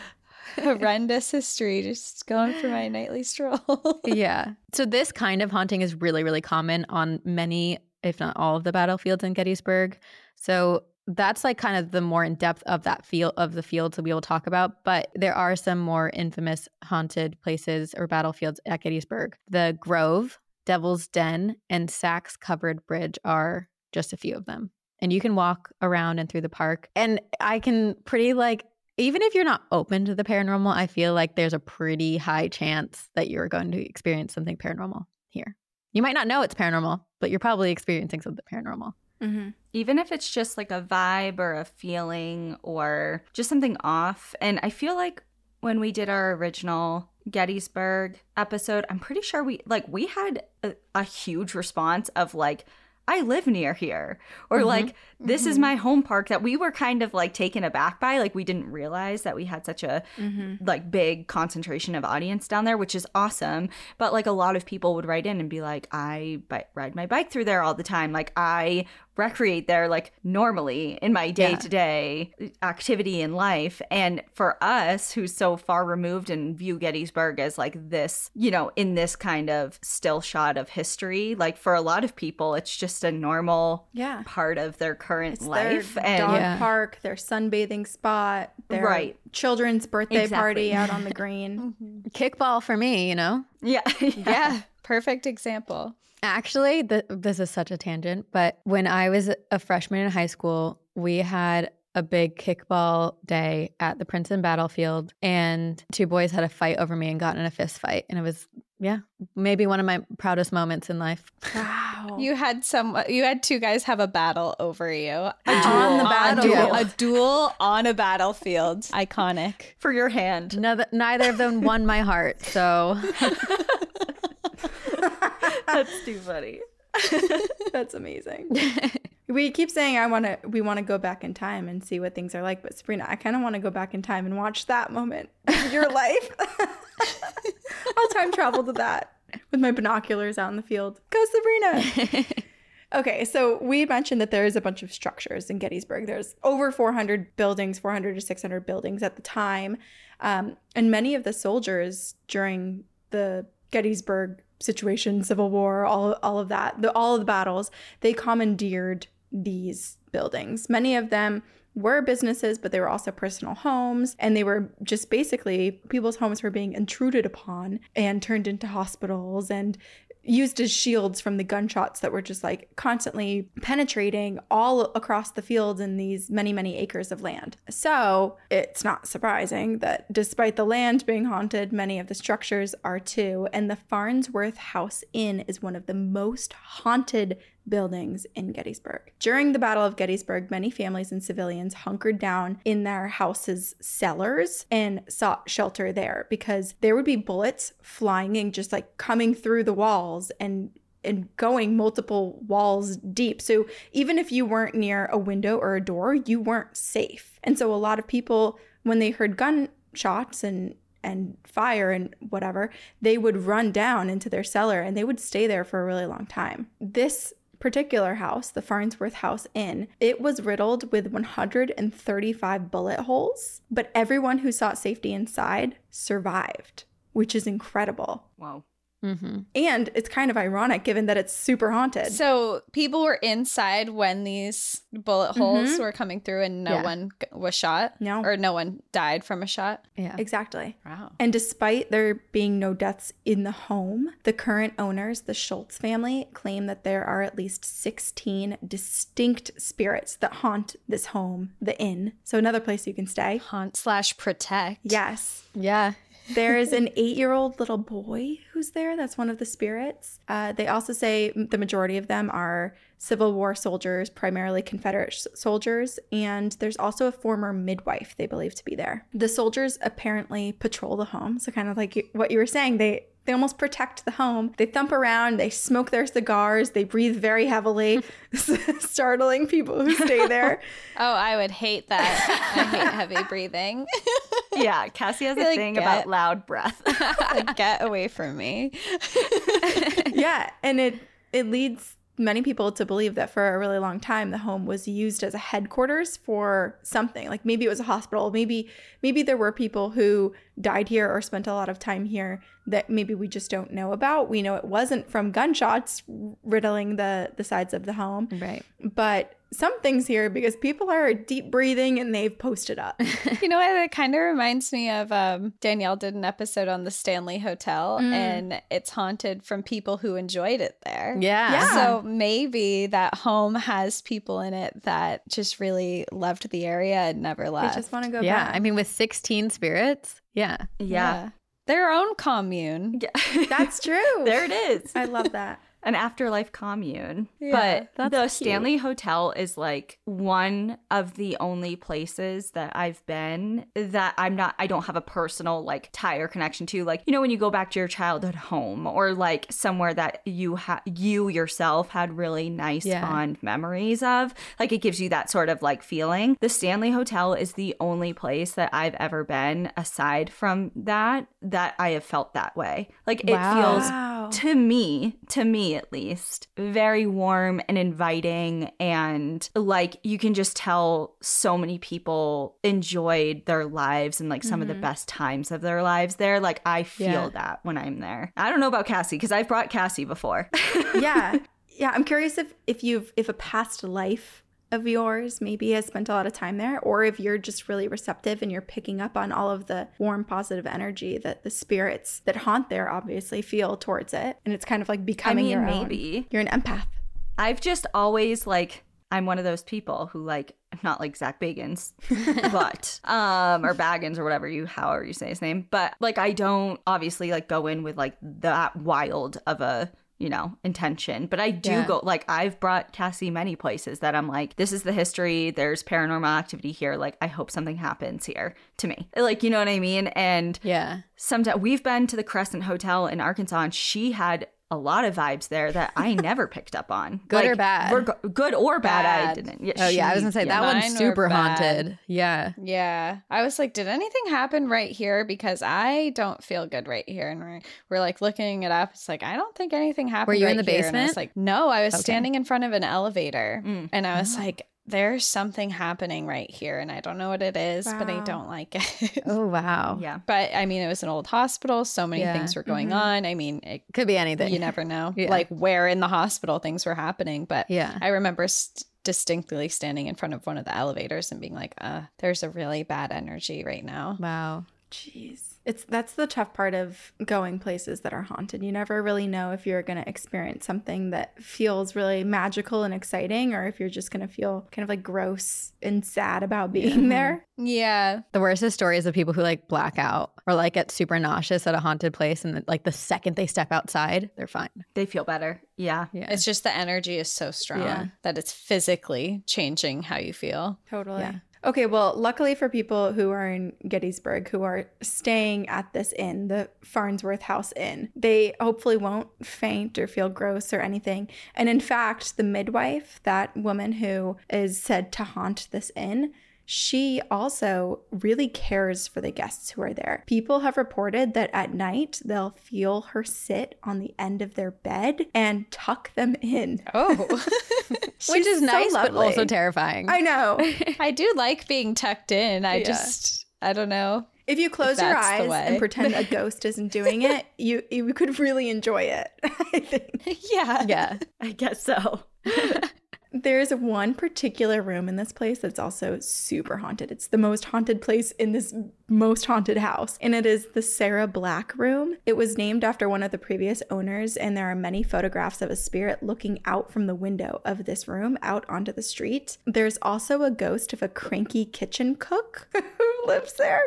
A: horrendous history. Just going for my nightly stroll.
C: yeah. So this kind of haunting is really, really common on many, if not all, of the battlefields in Gettysburg. So that's like kind of the more in depth of that field of the fields that we will talk about. But there are some more infamous haunted places or battlefields at Gettysburg. The Grove, Devil's Den, and Sachs Covered Bridge are just a few of them. And you can walk around and through the park. And I can pretty like even if you're not open to the paranormal, I feel like there's a pretty high chance that you're going to experience something paranormal here. You might not know it's paranormal, but you're probably experiencing something paranormal.
B: Mm-hmm. Even if it's just like a vibe or a feeling or just something off. And I feel like when we did our original Gettysburg episode, I'm pretty sure we like we had a, a huge response of like I live near here. Or mm-hmm. like, this mm-hmm. is my home park that we were kind of like taken aback by. Like, we didn't realize that we had such a mm-hmm. like big concentration of audience down there, which is awesome. But like, a lot of people would write in and be like, I bi- ride my bike through there all the time. Like, I recreate there like normally in my day to day activity in life. And for us, who's so far removed and view Gettysburg as like this, you know, in this kind of still shot of history, like for a lot of people, it's just a normal
D: yeah.
B: part of their current
D: it's
B: life.
D: Their and dog yeah. park, their sunbathing spot, their right. children's birthday exactly. party out on the green.
C: mm-hmm. Kickball for me, you know?
B: yeah.
A: yeah. yeah. Perfect example.
C: Actually, th- this is such a tangent, but when I was a freshman in high school, we had a big kickball day at the Princeton battlefield, and two boys had a fight over me and got in a fist fight. And it was, yeah, maybe one of my proudest moments in life.
A: Wow. you had some, you had two guys have a battle over you. A
D: duel on the battlefield.
A: A duel on a battlefield. Iconic.
B: For your hand.
C: Neither, neither of them won my heart. So.
B: That's too funny.
D: That's amazing. we keep saying I want to we want to go back in time and see what things are like, but Sabrina, I kind of want to go back in time and watch that moment of your life. I'll time travel to that with my binoculars out in the field. Go Sabrina. Okay, so we mentioned that there is a bunch of structures in Gettysburg. There's over 400 buildings, 400 to 600 buildings at the time. Um, and many of the soldiers during the Gettysburg situation, Civil War, all all of that, the, all of the battles, they commandeered these buildings. Many of them were businesses, but they were also personal homes. And they were just basically people's homes were being intruded upon and turned into hospitals and used as shields from the gunshots that were just like constantly penetrating all across the fields in these many, many acres of land. So it's not surprising that despite the land being haunted, many of the structures are too. And the Farnsworth House Inn is one of the most haunted buildings in Gettysburg. During the Battle of Gettysburg, many families and civilians hunkered down in their houses' cellars and sought shelter there because there would be bullets flying and just like coming through the walls and and going multiple walls deep. So even if you weren't near a window or a door, you weren't safe. And so a lot of people when they heard gunshots and and fire and whatever, they would run down into their cellar and they would stay there for a really long time. This particular house, the Farnsworth House Inn, it was riddled with 135 bullet holes, but everyone who sought safety inside survived, which is incredible.
B: Wow.
D: Mm-hmm. And it's kind of ironic given that it's super haunted.
A: So people were inside when these bullet holes mm-hmm. were coming through and no yeah. one was shot?
D: No.
A: Or no one died from a shot?
D: Yeah. Exactly.
A: Wow.
D: And despite there being no deaths in the home, the current owners, the Shultz family, claim that there are at least 16 distinct spirits that haunt this home, the inn. So another place you can stay.
A: Haunt slash protect.
D: Yes.
C: Yeah.
D: There's an eight year old little boy who's there. That's one of the spirits. Uh, they also say the majority of them are Civil War soldiers, primarily Confederate soldiers, and there's also a former midwife they believe to be there. The soldiers apparently patrol the home. So, kind of like what you were saying, they they almost protect the home. They thump around, they smoke their cigars, they breathe very heavily, startling people who stay there.
A: oh, I would hate that. I hate heavy breathing.
B: yeah, Cassie has a like, thing get, about loud breath.
A: like, get away from me.
D: yeah, and it it leads many people to believe that for a really long time the home was used as a headquarters for something like maybe it was a hospital maybe maybe there were people who died here or spent a lot of time here that maybe we just don't know about we know it wasn't from gunshots riddling the the sides of the home
C: right
D: but some things here because people are deep breathing and they've posted up.
A: you know what? It kind of reminds me of um, Danielle did an episode on the Stanley Hotel mm. and it's haunted from people who enjoyed it there.
C: Yeah.
D: yeah.
A: So maybe that home has people in it that just really loved the area and never left.
D: They just want to go
C: yeah.
D: back.
C: I mean, with 16 spirits. Yeah.
B: Yeah. yeah.
A: Their own commune.
D: Yeah. That's true.
B: there it is.
D: I love that.
B: An afterlife commune. but the
C: that's
B: Stanley Hotel is like one of the only places that I've been that I'm not I don't have a personal like tie or connection to. Like, you know, when you go back to your childhood home or like somewhere that you have, you yourself had really nice
C: Yeah.
B: fond memories of, like it gives you that sort of like feeling. The Stanley Hotel is the only place that I've ever been aside from that that I have felt that way. Like it
C: Wow.
B: feels to me, to me at least, very warm and inviting. And like you can just tell so many people enjoyed their lives and like some of the mm-hmm. best times of their lives there. Like I feel
C: Yeah.
B: that when I'm there. I don't know about Cassie because I've brought Cassie before.
D: yeah. Yeah. I'm curious if, if you've, if a past life of yours maybe has spent a lot of time there, or if you're just really receptive and you're picking up on all of the warm, positive energy that the spirits that haunt there obviously feel towards it. And it's kind of like becoming I
B: mean,
D: your own.
B: maybe.
D: You're an empath.
B: I've just always like I'm one of those people who like not like Zak Bagans, but um or Baggins or whatever you however you say his name. But like I don't obviously like go in with like that wild of a you know intention but i do
C: Yeah.
B: go like i've brought cassie many places that i'm like this is the history there's paranormal activity here like i hope something happens here to me like you know what i mean and
C: Yeah.
B: sometimes we've been to the Crescent Hotel in Arkansas, and she had a lot of vibes there that I never picked up on.
C: Good or bad?
B: reg- good or bad, I
A: Bad.
B: didn't.
C: Oh yeah, I was
B: she-
C: gonna say
B: yeah.
C: that one's super haunted. Yeah.
A: Yeah. I was like, did anything happen right here? Because I don't feel good right here. And we're, we're like looking it up. It's like, I don't think anything happened.
C: Were you in
A: right
C: the
A: here. And I was like, no, I was
C: Okay.
A: standing in front of an elevator.
B: Mm.
A: And I was like, there's something happening right here. And I don't know what it is, but I don't like it.
C: Oh wow.
B: Yeah.
A: but I mean, it was an old hospital. So many
C: Yeah.
A: things were going
D: Mhm.
A: on. I mean, it,
C: Could be anything.
A: you never know,
C: Yeah.
A: like where in the hospital things were happening. But
C: Yeah.
A: I remember st- distinctly standing in front of one of the elevators and being like, uh, there's a really bad energy right now.
C: Wow.
D: Jeez. It's that's the tough part of going places that are haunted. You never really know if you're going to experience something that feels really magical and exciting or if you're just going to feel kind of like gross and sad about being there.
A: Yeah.
C: The worstest stories of people who like black out or like get super nauseous at a haunted place, and like the second they step outside, they're fine.
B: They feel better. Yeah.
C: Yeah.
A: It's just the energy is so strong
C: Yeah.
A: that it's physically changing how you feel.
D: Totally.
C: Yeah.
D: Okay, well, luckily for people who are in Gettysburg who are staying at this inn, the Farnsworth House Inn, they hopefully won't faint or feel gross or anything. And in fact, the midwife, that woman who is said to haunt this inn, she also really cares for the guests who are there. People have reported that at night they'll feel her sit on the end of their bed and tuck them in.
A: Oh,
C: Which is
D: so
C: nice, but also terrifying.
D: I know.
A: I do like being tucked in. I
C: Yeah.
A: just, I don't know.
D: If you close your eyes and pretend a ghost isn't doing it, you you could really enjoy it. I think
A: Yeah.
C: yeah.
B: I guess so.
D: There's one particular room in this place that's also super haunted. It's the most haunted place in this most haunted house, and it is the Sarah Black room. It was named after one of the previous owners, and there are many photographs of a spirit looking out from the window of this room out onto the street. There's also a ghost of a cranky kitchen cook who lives there.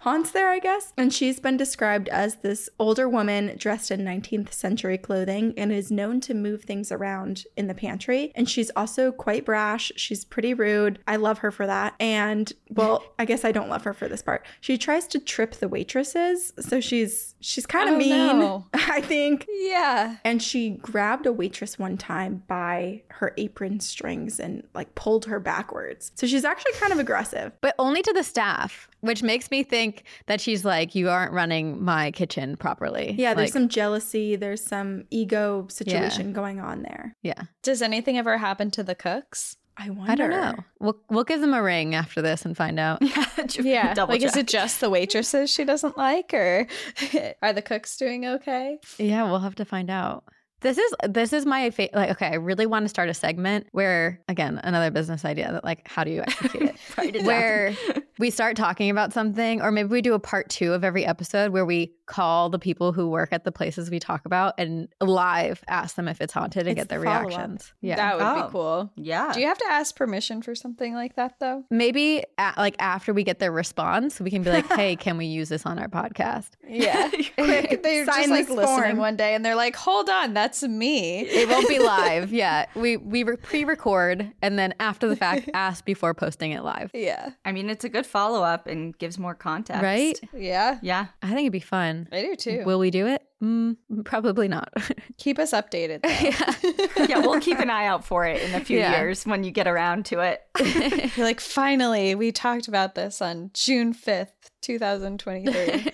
D: Haunts there, I guess. And she's been described as this older woman dressed in 19th century clothing and is known to move things around in the pantry. And she's also quite brash. She's pretty rude. I love her for that. And well, I guess I don't love her for this part. She tries to trip the waitresses. So she's she's kind of mean. I think.
A: Yeah.
D: And she grabbed a waitress one time by her apron strings and like pulled her backwards. So she's actually kind of aggressive.
C: But only to the staff, which makes me think that she's like, you aren't running my kitchen properly.
D: Yeah, there's
C: Like,
D: some jealousy, there's some ego situation going on there.
C: Yeah.
A: Does anything ever happen to the cooks?
D: I wonder.
C: I don't know. We'll we'll give them a ring after this and find out.
A: Yeah.
B: Double
A: like, is it just the waitresses she doesn't like, or are the cooks doing okay?
C: Yeah, we'll have to find out. This is this is my fa- like okay, I really want to start a segment where again, another business idea that like how do you execute it?
B: Write it down.
C: where we start talking about something, or maybe we do a part two of every episode where we call the people who work at the places we talk about and live ask them if it's haunted and
D: It's
C: get their
D: the follow-up.
C: reactions. Yeah.
A: That would
B: Oh.
A: be cool.
B: Yeah.
A: Do you have to ask permission for something like that though?
C: maybe a like after we get their response, we can be like, hey, can we use this on our podcast?
A: Yeah.
D: Quick,
A: they're just
D: sign
A: like
D: this
A: listening
D: form.
A: one day and they're like, hold on, that's me.
C: It won't be live. Yeah. We we re- pre-record and then after the fact ask before posting it live.
A: Yeah.
B: I mean, it's a good follow up and gives more context.
C: Right?
A: Yeah.
B: Yeah.
C: I think it'd be fun.
A: I do too.
C: Will we do it? Mm, probably not.
A: Keep us updated. Though.
B: Yeah, we'll keep an eye out for it in a few
C: Yeah.
B: years when you get around to it.
A: You're like, finally, we talked about this on June 5th, 2023.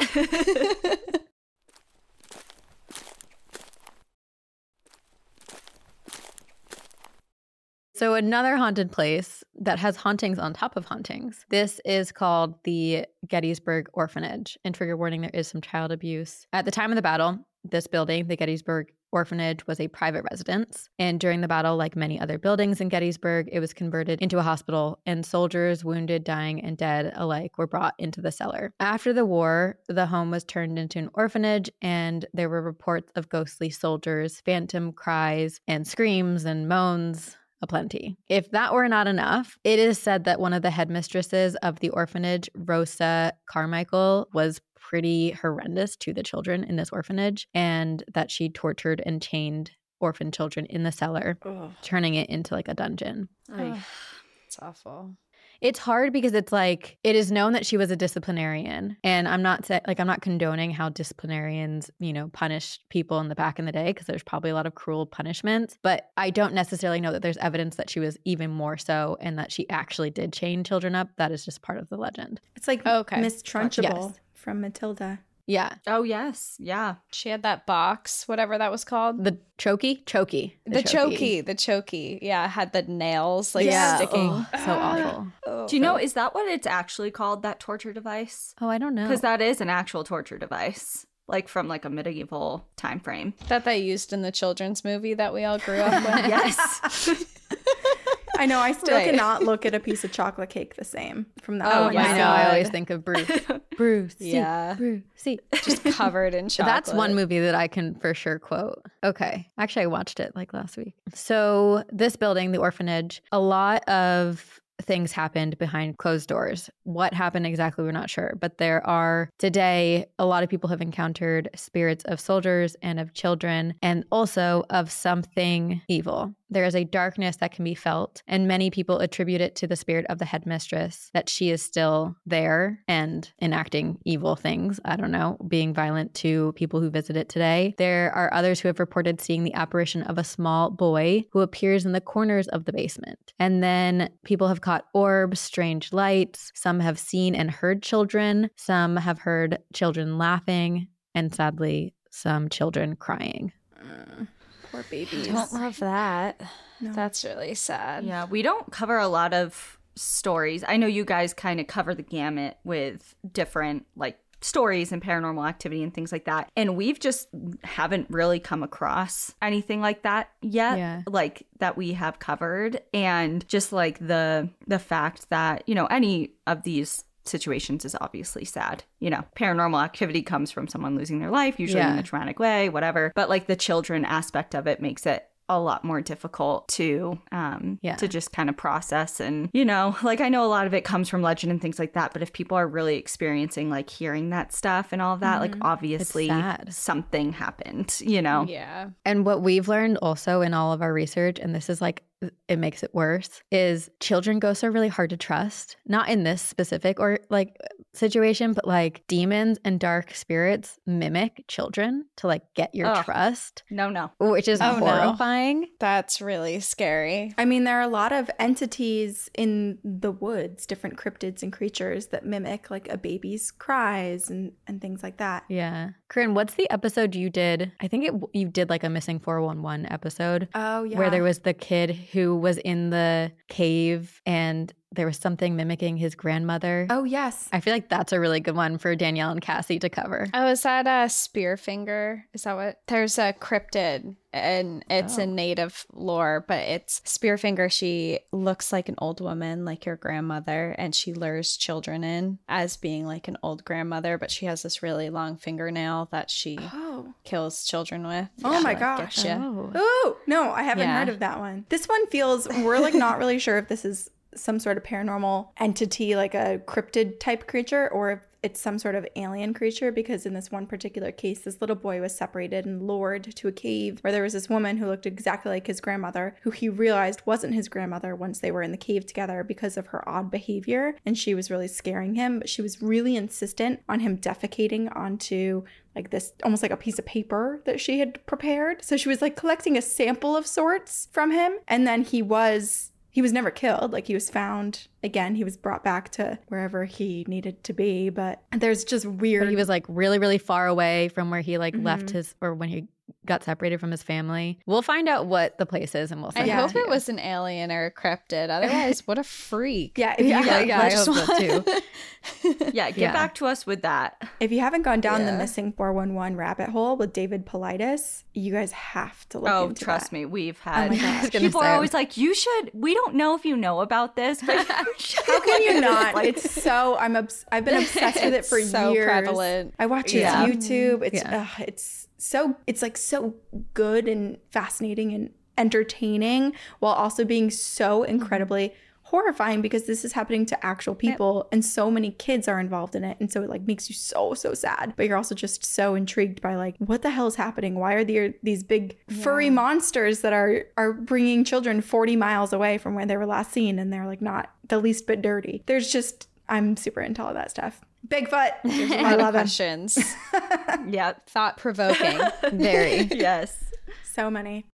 C: So, another haunted place that has hauntings on top of hauntings. This is called the Gettysburg Orphanage. And trigger warning there is some child abuse. At the time of the battle, this building, the Gettysburg Orphanage, was a private residence. And during the battle, like many other buildings in Gettysburg, it was converted into a hospital, and soldiers, wounded, dying, and dead alike were brought into the cellar. After the war, the home was turned into an orphanage, and there were reports of ghostly soldiers, phantom cries, and screams and moans aplenty. If that were not enough, it is said that one of the headmistresses of the orphanage, Rosa Carmichael, was pretty horrendous to the children in this orphanage and that she tortured and chained orphan children in the cellar, turning it into like a dungeon.
A: It's awful.
C: It's hard because it's like it is known that she was a disciplinarian, and I'm not sa- like I'm not condoning how disciplinarians, you know, punish people in the back in the day because there's probably a lot of cruel punishments. But I don't necessarily know that there's evidence that she was even more so, and that she actually did chain children up. That is just part of the legend.
D: It's like
A: Okay.
D: Miss Trunchbull
C: Yes.
D: from Matilda.
C: Yeah,
B: Oh, yes. Yeah.
A: She had that box, whatever that was called.
C: the chokey, chokey,
A: The, chokey. the chokey. Yeah, had the nails like
C: yeah,
A: sticking.
C: oh, so awful.
A: Oh.
B: Do you know, is that what it's actually called, that torture device?
C: Oh, I don't know.
B: Because that is an actual torture device, like from like a medieval time frame.
A: that they used in the children's movie that we all grew up with?
B: Yes.
D: I know. I still
A: Right.
D: cannot look at a piece of chocolate cake the same from that.
A: Oh
D: one.
A: my
C: I know. I always think of Bruce. Bruce.
A: Yeah.
C: Bruce. See.
A: Just covered in chocolate.
C: That's one movie that I can for sure quote. Okay. Actually, I watched it like last week. So, this building, the orphanage, a lot of things happened behind closed doors. What happened exactly, we're not sure. But there are today, a lot of people have encountered spirits of soldiers and of children, and also of something evil. There is a darkness that can be felt, and many people attribute it to the spirit of the headmistress, that she is still there and enacting evil things. I don't know, being violent to people who visit it today. There are others who have reported seeing the apparition of a small boy who appears in the corners of the basement. And then people have caught orbs, strange lights. Some have seen and heard children. Some have heard children laughing, and sadly, some children crying.
D: Mm, poor babies.
A: Don't love that.
D: No.
A: That's really sad.
B: yeah. We don't cover a lot of stories. I know you guys kind of cover the gamut with different, like, stories and paranormal activity and things like that. And we've just haven't really come across anything like that yet.
C: Yeah.
B: Like that we have covered. And just like the the fact that, you know, any of these situations is obviously sad. You know, paranormal activity comes from someone losing their life, usually in a traumatic way, whatever. But like the children aspect of it makes it a lot more difficult to um
C: Yeah.
B: to just kind of process and you know like i know a lot of it comes from legend and things like that but if people are really experiencing like hearing that stuff and all of that like obviously something happened you know
A: Yeah.
C: And what we've learned also in all of our research, and this is like, it makes it worse, is children ghosts are really hard to trust. Not in this specific or like situation, but like demons and dark spirits mimic children to like get your
B: Ugh.
C: trust,
B: no no
C: which is
A: Oh, no.
C: horrifying.
A: That's really scary.
D: I mean, there are a lot of entities in the woods, different cryptids and creatures that mimic like a baby's cries and, and things like that.
C: Yeah. Corinne, what's the episode you did? I think it you did like a missing 411 episode
D: Oh, yeah.
C: where there was the kid who was in the cave and there was something mimicking his grandmother.
D: Oh yes.
C: I feel like that's a really good one for Danielle and Cassie to cover.
A: Oh, is that a Spearfinger? Is that what? There's a cryptid and it's
C: Oh.
A: a native lore, but it's Spearfinger. She looks like an old woman, like your grandmother, and she lures children in as being like an old grandmother, but she has this really long fingernail that she
D: Oh.
A: kills children with.
D: Oh my
A: like,
D: gosh.
C: Oh.
D: Oh, no, I haven't
A: Yeah.
D: heard of that one. This one feels, we're like not really sure if this is some sort of paranormal entity, like a cryptid type creature, or if it's some sort of alien creature. Because in this one particular case, this little boy was separated and lured to a cave where there was this woman who looked exactly like his grandmother, who he realized wasn't his grandmother once they were in the cave together because of her odd behavior. And she was really scaring him, but she was really insistent on him defecating onto like this almost like a piece of paper that she had prepared. So she was like collecting a sample of sorts from him. And then he was he was never killed. Like he was found again, he was brought back to wherever he needed to be. But there's just weird
C: But he was like really, really far away from where he like left
D: Mhm.
C: his or when he got separated from his family. We'll find out what the place is and we'll see.
A: I
C: send
D: Yeah.
A: hope it
C: you.
A: was an alien or a cryptid. Otherwise, what a freak.
D: yeah, if you,
C: Yeah,
D: haven't-
C: yeah, I
A: Let's
C: hope so too.
B: Yeah, get
C: Yeah.
B: back to us with that.
D: if you haven't gone down the missing 411 rabbit hole with David Paulides, you guys have to look
B: oh,
D: into
B: trust
D: that.
B: me, we've
D: oh
B: had
D: gosh. I
C: was
B: people are always like, "You should." We don't know if you know about this, but
D: How can you not?
B: Like,
D: It's so I'm obs- I've been obsessed with it
A: It's
D: for
A: so
D: years.
A: prevalent.
D: I watch his
C: Yeah.
D: YouTube. It's
C: Yeah.
D: ugh, it's so it's like so good and fascinating and entertaining while also being so mm-hmm. incredibly horrifying because this is happening to actual people and so many kids are involved in it. And so it like makes you so so sad but you're also just so intrigued by like what the hell is happening? Why are there these big furry monsters that are are bringing children 40 miles away from where they were last seen and they're like not the least bit dirty? There's just i'm super into all that stuff bigfoot
A: There's a
D: i
A: lot of
D: love him
A: questions.
B: yeah,
A: Thought provoking.
C: Very.
B: yes.
D: So many.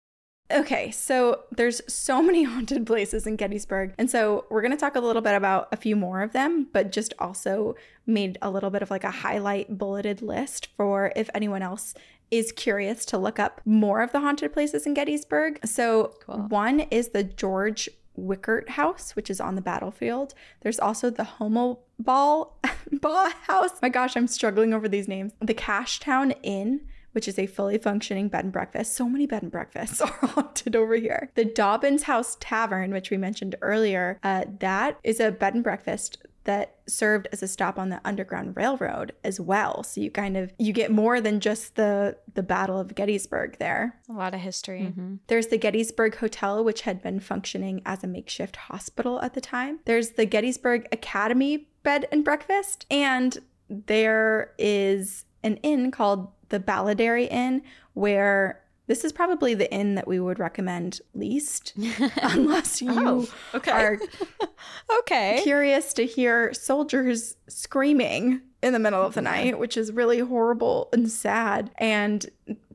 D: Okay, so there's so many haunted places in Gettysburg. And so we're going to talk a little bit about a few more of them, but just also made a little bit of like a highlight bulleted list for if anyone else is curious to look up more of the haunted places in Gettysburg. So
A: Cool.
D: one is the George Weikert House, which is on the battlefield. There's also the Homo Ball Ball House. My gosh, I'm struggling over these names. The Cashtown Inn, which is a fully functioning bed and breakfast. So many bed and breakfasts are haunted over here. The Dobbins House Tavern, which we mentioned earlier, uh, that is a bed and breakfast that served as a stop on the underground railroad as well so you kind of you get more than just the the battle of gettysburg there
A: a lot of history.
C: Mhm.
D: there's the Gettysburg Hotel, which had been functioning as a makeshift hospital at the time. There's the Gettysburg Academy Bed and Breakfast. And there is an inn called the Baladerry Inn, where this is probably the inn that we would recommend least, unless you
B: Oh, okay.
D: are
A: Okay.
D: curious to hear soldiers screaming in the middle of the night, which is really horrible and sad. And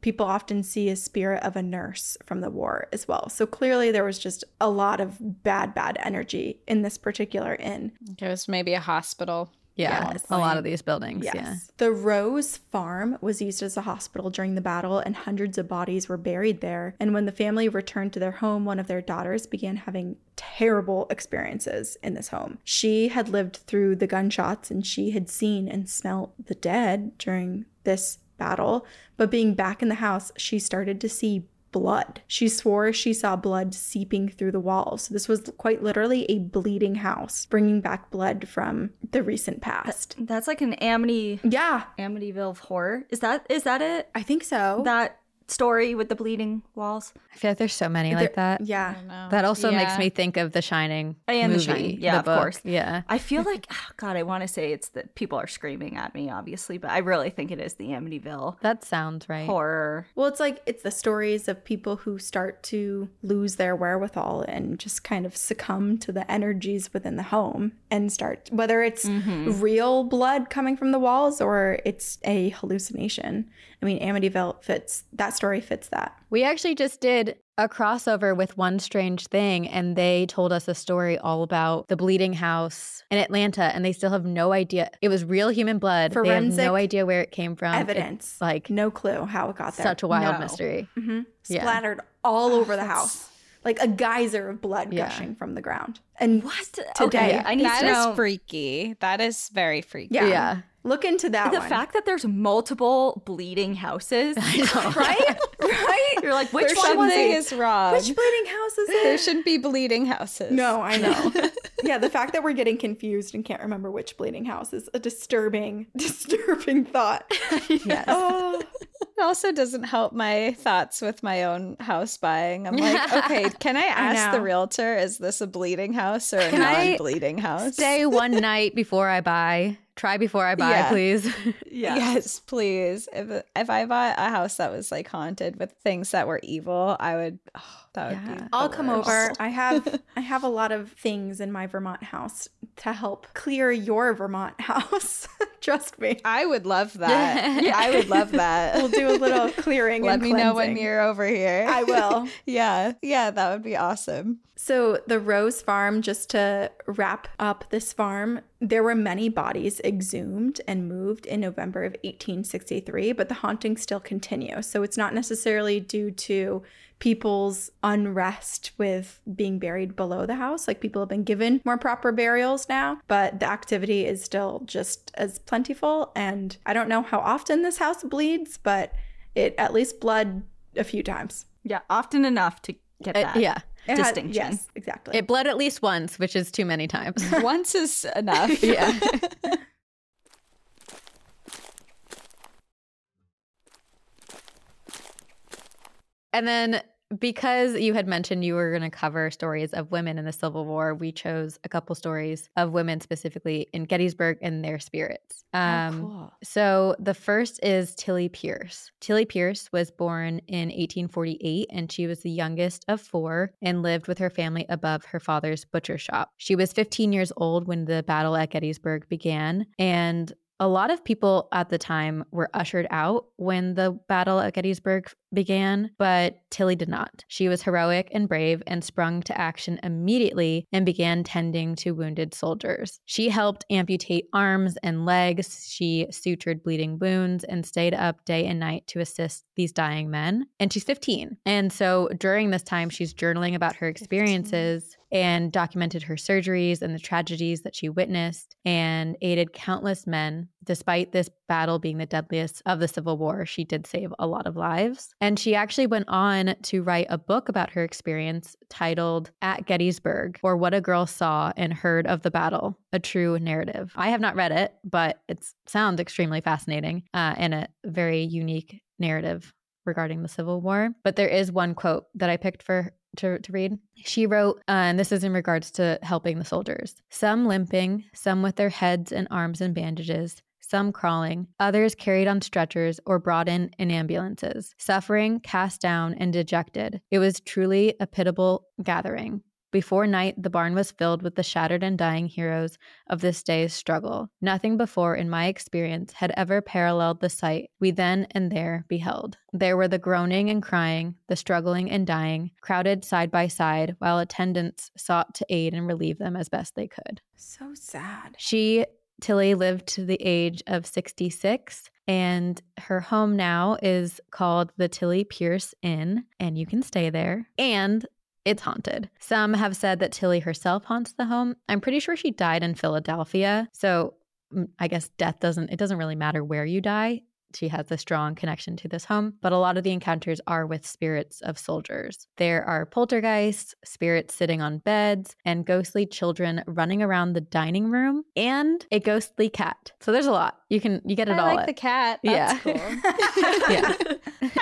D: people often see a spirit of a nurse from the war as well. So clearly, there was just a lot of bad, bad energy in this particular inn.
A: It was maybe a hospital.
C: Yeah, a lot of these buildings.
D: Yes.
C: Yeah.
D: The Rose Farm was used as a hospital during the battle, and hundreds of bodies were buried there. And when the family returned to their home, one of their daughters began having terrible experiences in this home. She had lived through the gunshots and she had seen and smelt the dead during this battle. But being back in the house, she started to see blood. She swore she saw blood seeping through the walls. This was quite literally a bleeding house, bringing back blood from the recent past.
B: That's like an Amity
D: Yeah,
B: Amityville horror. Is that is that it?
D: I think so.
B: That story with the bleeding walls
C: I feel like there's so many like that.
D: Yeah.
C: That also makes me think of The Shining.
B: And The Shining. Yeah, of
C: book.
B: course.
C: Yeah.
B: I feel like oh, God, I want to say it's that people are screaming at me, obviously, but I really think it is the Amityville
C: That sounds right.
B: horror.
D: Well, it's like it's the stories of people who start to lose their wherewithal and just kind of succumb to the energies within the home and start whether it's mm-hmm. real blood coming from the walls or it's a hallucination. I mean, Amityville fits that story fits that.
C: We actually just did a crossover with One Strange Thing, and they told us a story all about the bleeding house in Atlanta, and they still have no idea. It was real human blood. they have
D: Forensic
C: no idea where it came from.
D: Evidence.
C: It's like
D: No clue how it got there.
C: such a wild
B: No.
C: mystery.
D: hmm
C: Yeah.
D: Splattered all over the house. like a geyser of blood
C: Yeah.
D: gushing from the ground. And
B: What?
D: Today.
B: Okay, I need
A: That
B: to
A: is
B: know
A: freaky. That is very freaky.
D: yeah,
C: Yeah.
D: Look into that
B: the
D: one.
B: fact that there's multiple bleeding houses.
D: right? right?
B: You're like, which
A: There's
B: one was
A: something
B: it?
A: is wrong.
D: Which bleeding house is it?
A: there shouldn't be bleeding houses.
D: No, I know. yeah, the fact that we're getting confused and can't remember which bleeding house is a disturbing, disturbing thought.
C: Yes.
D: Oh,
A: It also doesn't help my thoughts with my own house buying. I'm like, okay, can I ask the realtor, is this a bleeding house or a non-bleeding house?
C: Stay one night before I buy. Try before I buy,
A: Yeah.
C: please.
B: Yeah.
A: Yes, please. If if I bought a house that was like haunted with things that were evil, I would. Oh, that would
C: Yeah.
A: be.
D: I'll come
A: worst.
D: over. I have I have a lot of things in my Vermont house to help clear your Vermont house. Trust me.
A: I would love that. I would love that.
D: We'll do a little clearing.
A: Let
D: and
A: me know when you're over here.
D: I will.
A: yeah, yeah, that would be awesome.
D: So, the Rose Farm, just to wrap up this farm, there were many bodies exhumed and moved in November of 1863, but the hauntings still continue. So, it's not necessarily due to people's unrest with being buried below the house. Like, people have been given more proper burials now, but the activity is still just as plentiful. And I don't know how often this house bleeds, but it at least bled a few times.
B: Yeah, often enough to get that.
C: Uh, yeah.
D: It had-
B: Distinction.
D: yes, exactly.
C: It bled at least once, which is too many times.
A: Once is enough.
C: yeah. And then because you had mentioned you were going to cover stories of women in the Civil War, we chose a couple stories of women specifically in Gettysburg and their spirits. Um,
A: cool.
C: So the first is Tillie Pierce. Tillie Pierce was born in 1848 and she was the youngest of four and lived with her family above her father's butcher shop. She was 15 years old when the battle at Gettysburg began and a lot of people at the time were ushered out when the battle at Gettysburg began, but Tillie did not. She was heroic and brave and sprung to action immediately and began tending to wounded soldiers. She helped amputate arms and legs. She sutured bleeding wounds and stayed up day and night to assist these dying men. And she's 15. And so during this time, she's journaling about her experiences and documented her surgeries and the tragedies that she witnessed and aided countless men. Despite this battle being the deadliest of the Civil War, she did save a lot of lives. And she actually went on to write a book about her experience titled At Gettysburg or What a Girl Saw and Heard of the Battle, a True Narrative. I have not read it, but it sounds extremely fascinating uh, and a very unique narrative regarding the Civil War. But there is one quote that I picked for to, to read. She wrote, uh, and this is in regards to helping the soldiers some limping, some with their heads and arms in bandages. Some crawling, others carried on stretchers or brought in in ambulances, suffering, cast down, and dejected. It was truly a pitiable gathering. Before night, the barn was filled with the shattered and dying heroes of this day's struggle. Nothing before, in my experience, had ever paralleled the sight we then and there beheld. There were the groaning and crying, the struggling and dying, crowded side by side, while attendants sought to aid and relieve them as best they could.
D: so sad.
C: She, Tillie, lived to the age of 66, and her home now is called the Tillie Pierce Inn, and you can stay there. And it's haunted. Some have said that Tillie herself haunts the home. I'm pretty sure she died in Philadelphia. So mm, I guess death doesn't, it doesn't really matter where you die. She has a strong connection to this home, but a lot of the encounters are with spirits of soldiers. There are poltergeists, spirits sitting on beds, and ghostly children running around the dining room, and a ghostly cat. So there's a lot. You can you get it
A: I
C: all.
A: like the cat. That's
C: Yeah.
A: cool.
C: yeah.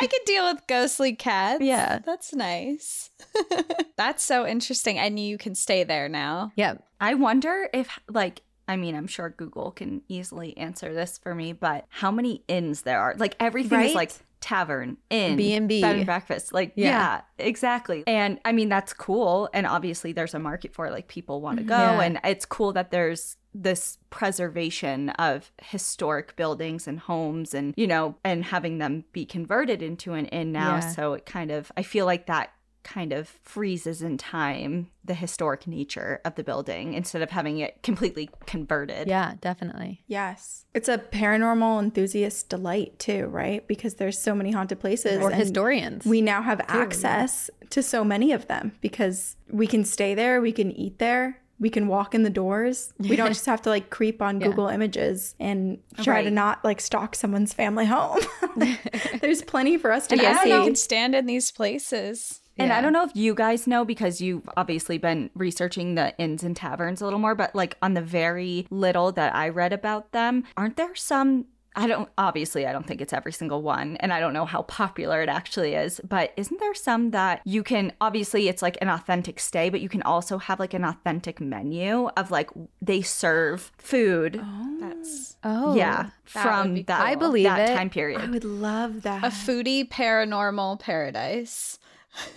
A: I could deal with ghostly cats.
C: Yeah.
A: That's nice. That's so interesting. And you can stay there now.
C: Yeah.
B: I wonder if, like, I mean, I'm sure Google can easily answer this for me, but how many inns there are? Like, everything is like tavern, inn,
C: B&B.
B: bed and breakfast. Like,
C: Yeah.
B: yeah. exactly. And I mean, that's cool. And obviously, there's a market for it. Like, people want to go.
C: Yeah.
B: And it's cool that there's this preservation of historic buildings and homes and, you know, and having them be converted into an inn now.
C: Yeah.
B: So it kind of, I feel like that kind of freezes in time the historic nature of the building instead of having it completely converted.
C: Yeah, definitely.
D: Yes. It's a paranormal enthusiast delight too, right? Because there's so many haunted places.
C: Or historians.
D: We now have access to so many of them because we can stay there, we can eat there, we can walk in the doors. We don't just have to like creep on Google Images and try to not like stalk someone's family home. There's plenty for us to
A: And
D: go
A: I don't
D: see.
A: know. You can stand in these places.
B: And I don't know if you guys know because you've obviously been researching the inns and taverns a little more, but like on the very little that I read about them, aren't there some? I don't, obviously, I don't think it's every single one, and I don't know how popular it actually is, but isn't there some that you can, obviously, it's like an authentic stay, but you can also have like an authentic menu of like they serve food. Oh.
A: That's
C: Oh.
B: yeah.
A: that
B: From
A: would be
B: that,
C: I believe
B: that
C: it.
B: time period.
D: I would love that.
A: a foodie paranormal paradise.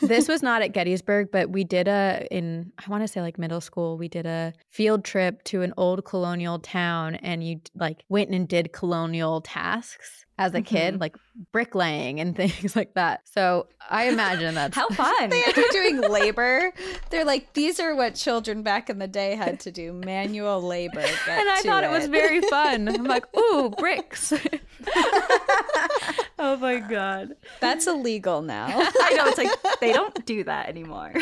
C: This was not at Gettysburg, but we did a in I want to say like middle school. We did a field trip to an old colonial town, and you like went and did colonial tasks as a kid, mm-hmm. like bricklaying and things like that. So I imagine that's
B: How fun.
A: They had you doing labor. They're like, these are what children back in the day had to do manual labor.
C: And I
A: to
C: thought it was very fun. I'm like, ooh, bricks.
B: oh my God.
A: That's illegal now.
B: I know. It's like they don't do that anymore.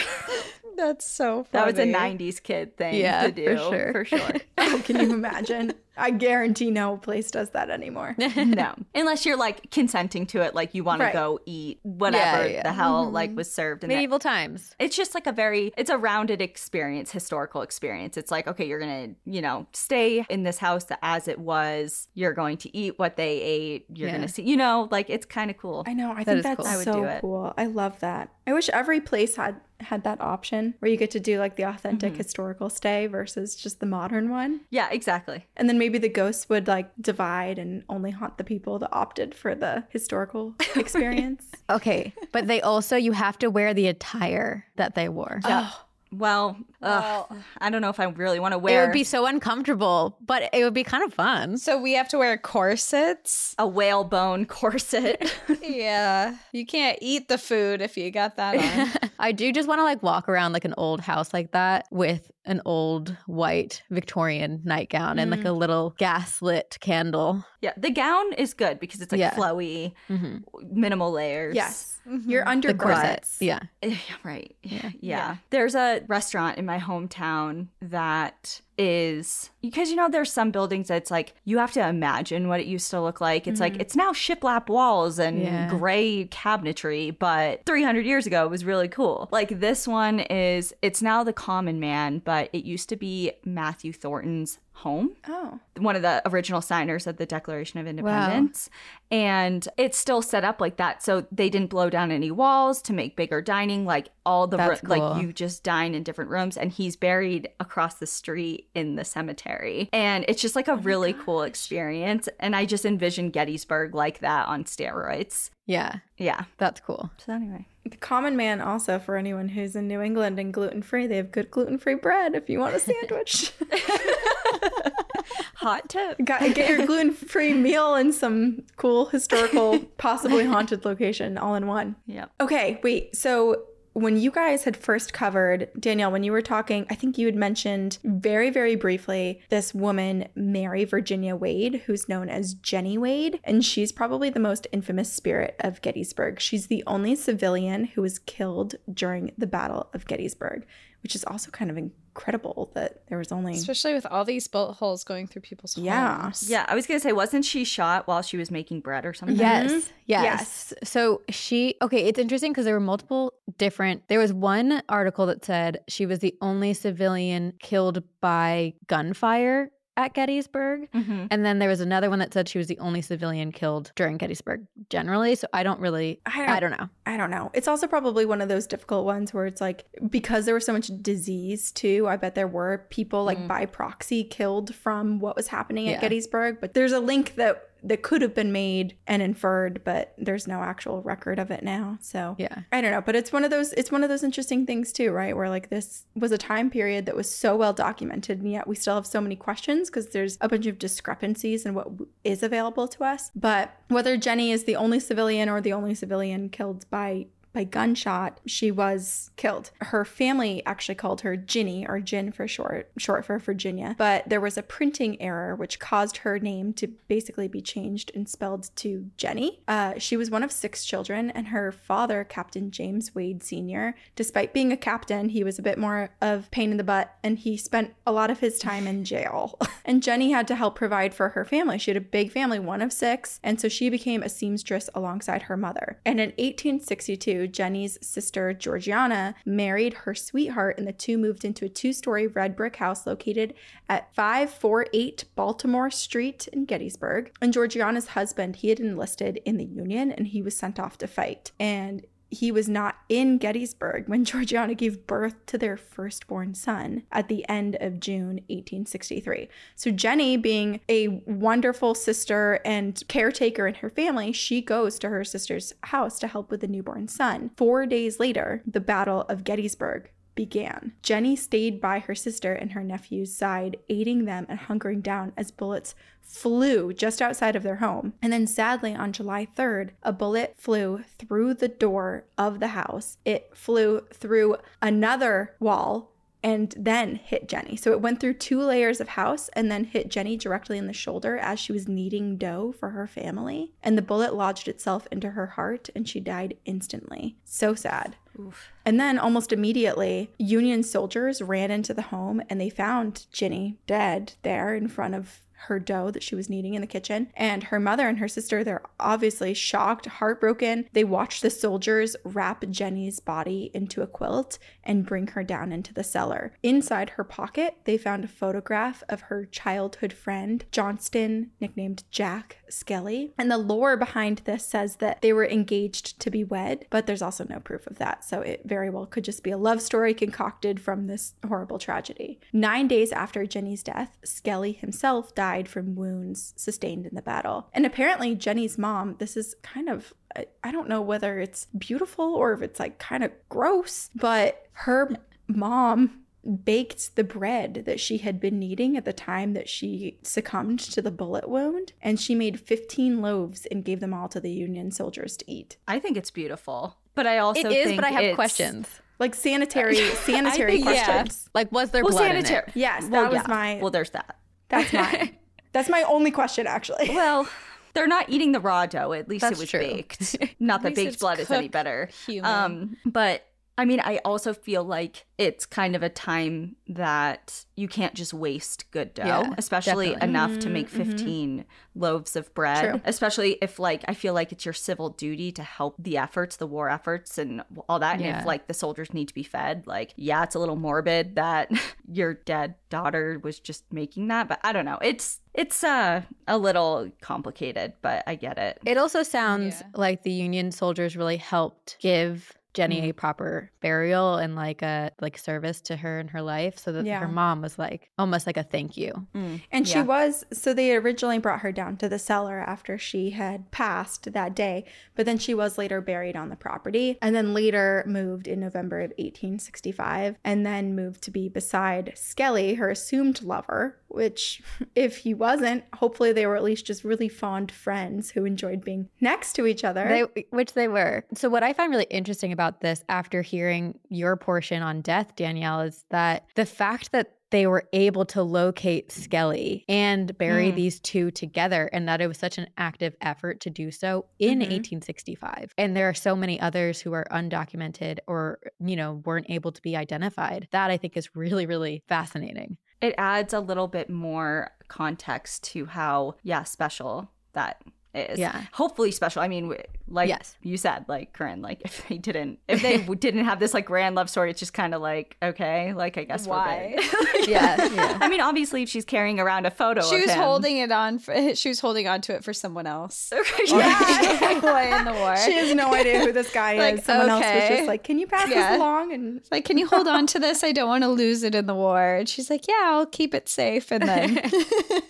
A: That's so funny.
B: That was a 90s kid thing
C: Yeah,
B: to do.
C: for sure.
B: For sure.
D: oh, can you imagine? I guarantee no place does that anymore.
B: no. Unless you're like consenting to it, like you want
D: Right.
B: to go eat whatever
C: Yeah, yeah.
B: the hell mm-hmm. like was served. in that-
C: Medieval times.
B: It's just like a very, it's a rounded experience, historical experience. It's like, okay, you're going to, you know, stay in this house as it was. You're going to eat what they ate. You're
C: Yeah.
B: going to see, you know, like it's kind of cool.
D: I know. I
C: That
D: think that's
C: cool.
B: I would
D: so
B: do it.
D: cool. I love that. I wish every place had had that option where you get to do like the authentic mm-hmm. historical stay versus just the modern one.
B: Yeah, exactly.
D: And then maybe the ghosts would like divide and only haunt the people that opted for the historical experience.
C: Okay, but they also you have to wear the attire that they wore.
B: Yeah. Oh, Well, ugh, I don't know if I really want to wear.
C: It
B: wear
C: would be so uncomfortable, but it would be kind of fun.
A: So we have to wear corsets.
B: a whalebone corset.
A: yeah. You can't eat the food if you got that on.
C: I do just want to like walk around like an old house like that with an old white Victorian nightgown and like a little gaslit candle.
B: yeah, the gown is good because it's like
C: Yeah.
B: flowy,
C: Mhm.
B: minimal layers.
D: yes. You're mm-hmm.
C: The
D: under
C: corset.
D: guards.
C: Yeah.
B: Right. Yeah. yeah. There's a restaurant in my hometown that is because you know there's some buildings that's like you have to imagine what it used to look like. It's like mm-hmm. it's now shiplap walls and
C: Yeah.
B: gray cabinetry, but 300 years ago it was really cool. Like this one is it's now the common man, but it used to be Matthew Thornton's home
D: Oh.
B: one of the original signers of the Declaration of Independence. And it's still set up like that. So they didn't blow down any walls to make bigger dining. Like all the, roo-
C: cool.
B: like you just dine in different rooms. And he's buried across the street in the cemetery. And it's just like
C: Oh
B: a really cool experience. And I just envision Gettysburg like that on steroids.
C: Yeah.
B: Yeah.
C: That's cool.
B: So anyway.
D: The common man also for anyone who's in New England and gluten free, they have good gluten free bread if you want a sandwich.
B: Hot tip.
D: Got, get your gluten free meal in some cool historical, possibly haunted location all in one.
B: Yeah.
D: Okay, wait. So when you guys had first covered Danielle, when you were talking, I think you had mentioned very, very briefly this woman, Mary Virginia Wade, who's known as Jenny Wade, and she's probably the most infamous spirit of Gettysburg. She's the only civilian who was killed during the Battle of Gettysburg, which is also kind of incredible that there was only
A: Especially with all these bullet holes going through people's
D: Yeah.
A: homes.
B: Yeah. I was going to say, wasn't she shot while she was making bread or something?
C: Yes.
D: Mhm.
C: Yes. So she, okay, it's interesting because there were multiple different. There was one article that said she was the only civilian killed by gunfire at Gettysburg.
B: hmm
C: And then there was another one that said she was the only civilian killed during Gettysburg generally. So I don't really,
D: I don't-
C: I don't know.
D: I don't know. It's also probably one of those difficult ones where it's like because there was so much disease too. I bet there were people like by proxy killed from what was happening at
C: Yeah.
D: Gettysburg. But there's a link that that could have been made and inferred, but there's no actual record of it now. So
C: Yeah.
D: I don't know, but it's one of those it's one of those interesting things too, right? Where like this was a time period that was so well documented and yet we still have so many questions because there's a bunch of discrepancies in what is available to us. But whether Jenny is the only civilian or the only civilian killed by by gunshot, she was killed. Her family actually called her Ginny or Jin for short, short for Virginia, but there was a printing error which caused her name to basically be changed and spelled to Jenny. Uh, she was one of six children, and her father, Captain James Wade Sr., despite being a captain, he was a bit more of pain in the butt, and he spent a lot of his time in jail. and Jenny had to help provide for her family. She had a big family, one of six, and so she became a seamstress alongside her mother. And in 1862, Jenny's sister Georgiana married her sweetheart, and the two moved into a two story red brick house located at 548 Baltimore Street in Gettysburg. And Georgiana's husband, he had enlisted in the Union and he was sent off to fight. And he was not in Gettysburg when Georgiana gave birth to their firstborn son at the end of June 1863. So, Jenny, being a wonderful sister and caretaker in her family, she goes to her sister's house to help with the newborn son. Four days later, the Battle of Gettysburg began. Jenny stayed by her sister and her nephew's side, aiding them and hunkering down as bullets flew just outside of their home. And then sadly, on July 3rd, a bullet flew through the door of the house. It flew through another wall and then hit Jenny. So it went through two layers of house and then hit Jenny directly in the shoulder as she was kneading dough for her family. And the bullet lodged itself into her heart and she died instantly. So sad. Oof. And then almost immediately, Union soldiers ran into the home and they found Jenny dead there in front of her dough that she was kneading in the kitchen. And her mother and her sister, they're obviously shocked, heartbroken. They watch the soldiers wrap Jenny's body into a quilt and bring her down into the cellar. Inside her pocket, they found a photograph of her childhood friend, Johnston, nicknamed Jack Skelly. And the lore behind this says that they were engaged to be wed, but there's also no proof of that. So it very well could just be a love story concocted from this horrible tragedy. Nine days after Jenny's death, Skelly himself died from wounds sustained in the battle. And apparently, Jenny's mom, this is kind of, I don't know whether it's beautiful or if it's like kind of gross, but her mom baked the bread that she had been kneading at the time that she succumbed to the bullet wound and she made 15 loaves and gave them all to the union soldiers to eat
B: i think it's beautiful but i also
C: it is but i have questions
D: like sanitary sanitary think, questions
C: yeah. like was there well, blood sanitary in
D: it? yes that well, was yeah. my
B: well there's that
D: that's mine That's my only question, actually.
B: Well, they're not eating the raw dough. At least That's it was true. baked. Not that baked blood is any better.
A: Human. Um,
B: but I mean, I also feel like it's kind of a time that you can't just waste good dough, yeah, especially definitely. enough mm-hmm, to make mm-hmm. 15 mm-hmm. loaves of bread. True. Especially if, like, I feel like it's your civil duty to help the efforts, the war efforts, and all that. Yeah. And if, like, the soldiers need to be fed, like, yeah, it's a little morbid that your dead daughter was just making that, but I don't know. It's it's uh, a little complicated, but I get it.
C: It also sounds yeah. like the Union soldiers really helped give Jenny mm. a proper burial and like a like service to her in her life so that yeah. her mom was like almost like a thank you.
D: Mm. And yeah. she was so they originally brought her down to the cellar after she had passed that day, but then she was later buried on the property and then later moved in November of 1865 and then moved to be beside Skelly, her assumed lover, which if he wasn't, hopefully they were at least just really fond friends who enjoyed being next to each other.
C: They, which they were. So what I find really interesting about this after hearing your portion on death, Danielle, is that the fact that they were able to locate Skelly and bury mm. these two together, and that it was such an active effort to do so in mm-hmm. 1865. And there are so many others who are undocumented or, you know, weren't able to be identified. That I think is really, really fascinating
B: it adds a little bit more context to how yeah special that is.
C: Yeah.
B: Hopefully special. I mean, like yes. you said, like Corinne, like if they didn't, if they didn't have this like grand love story, it's just kind of like okay, like I guess
A: why?
B: yeah, yeah. I mean, obviously, if she's carrying around a photo,
A: she was
B: him,
A: holding it on. For, she was holding on to it for someone else. Okay. Yeah. in the war.
D: She has no idea who this guy like, is. Someone okay. else was just like, "Can you pass yeah. this along?" And
A: like, "Can you hold on to this? I don't want to lose it in the war." And she's like, "Yeah, I'll keep it safe." And then,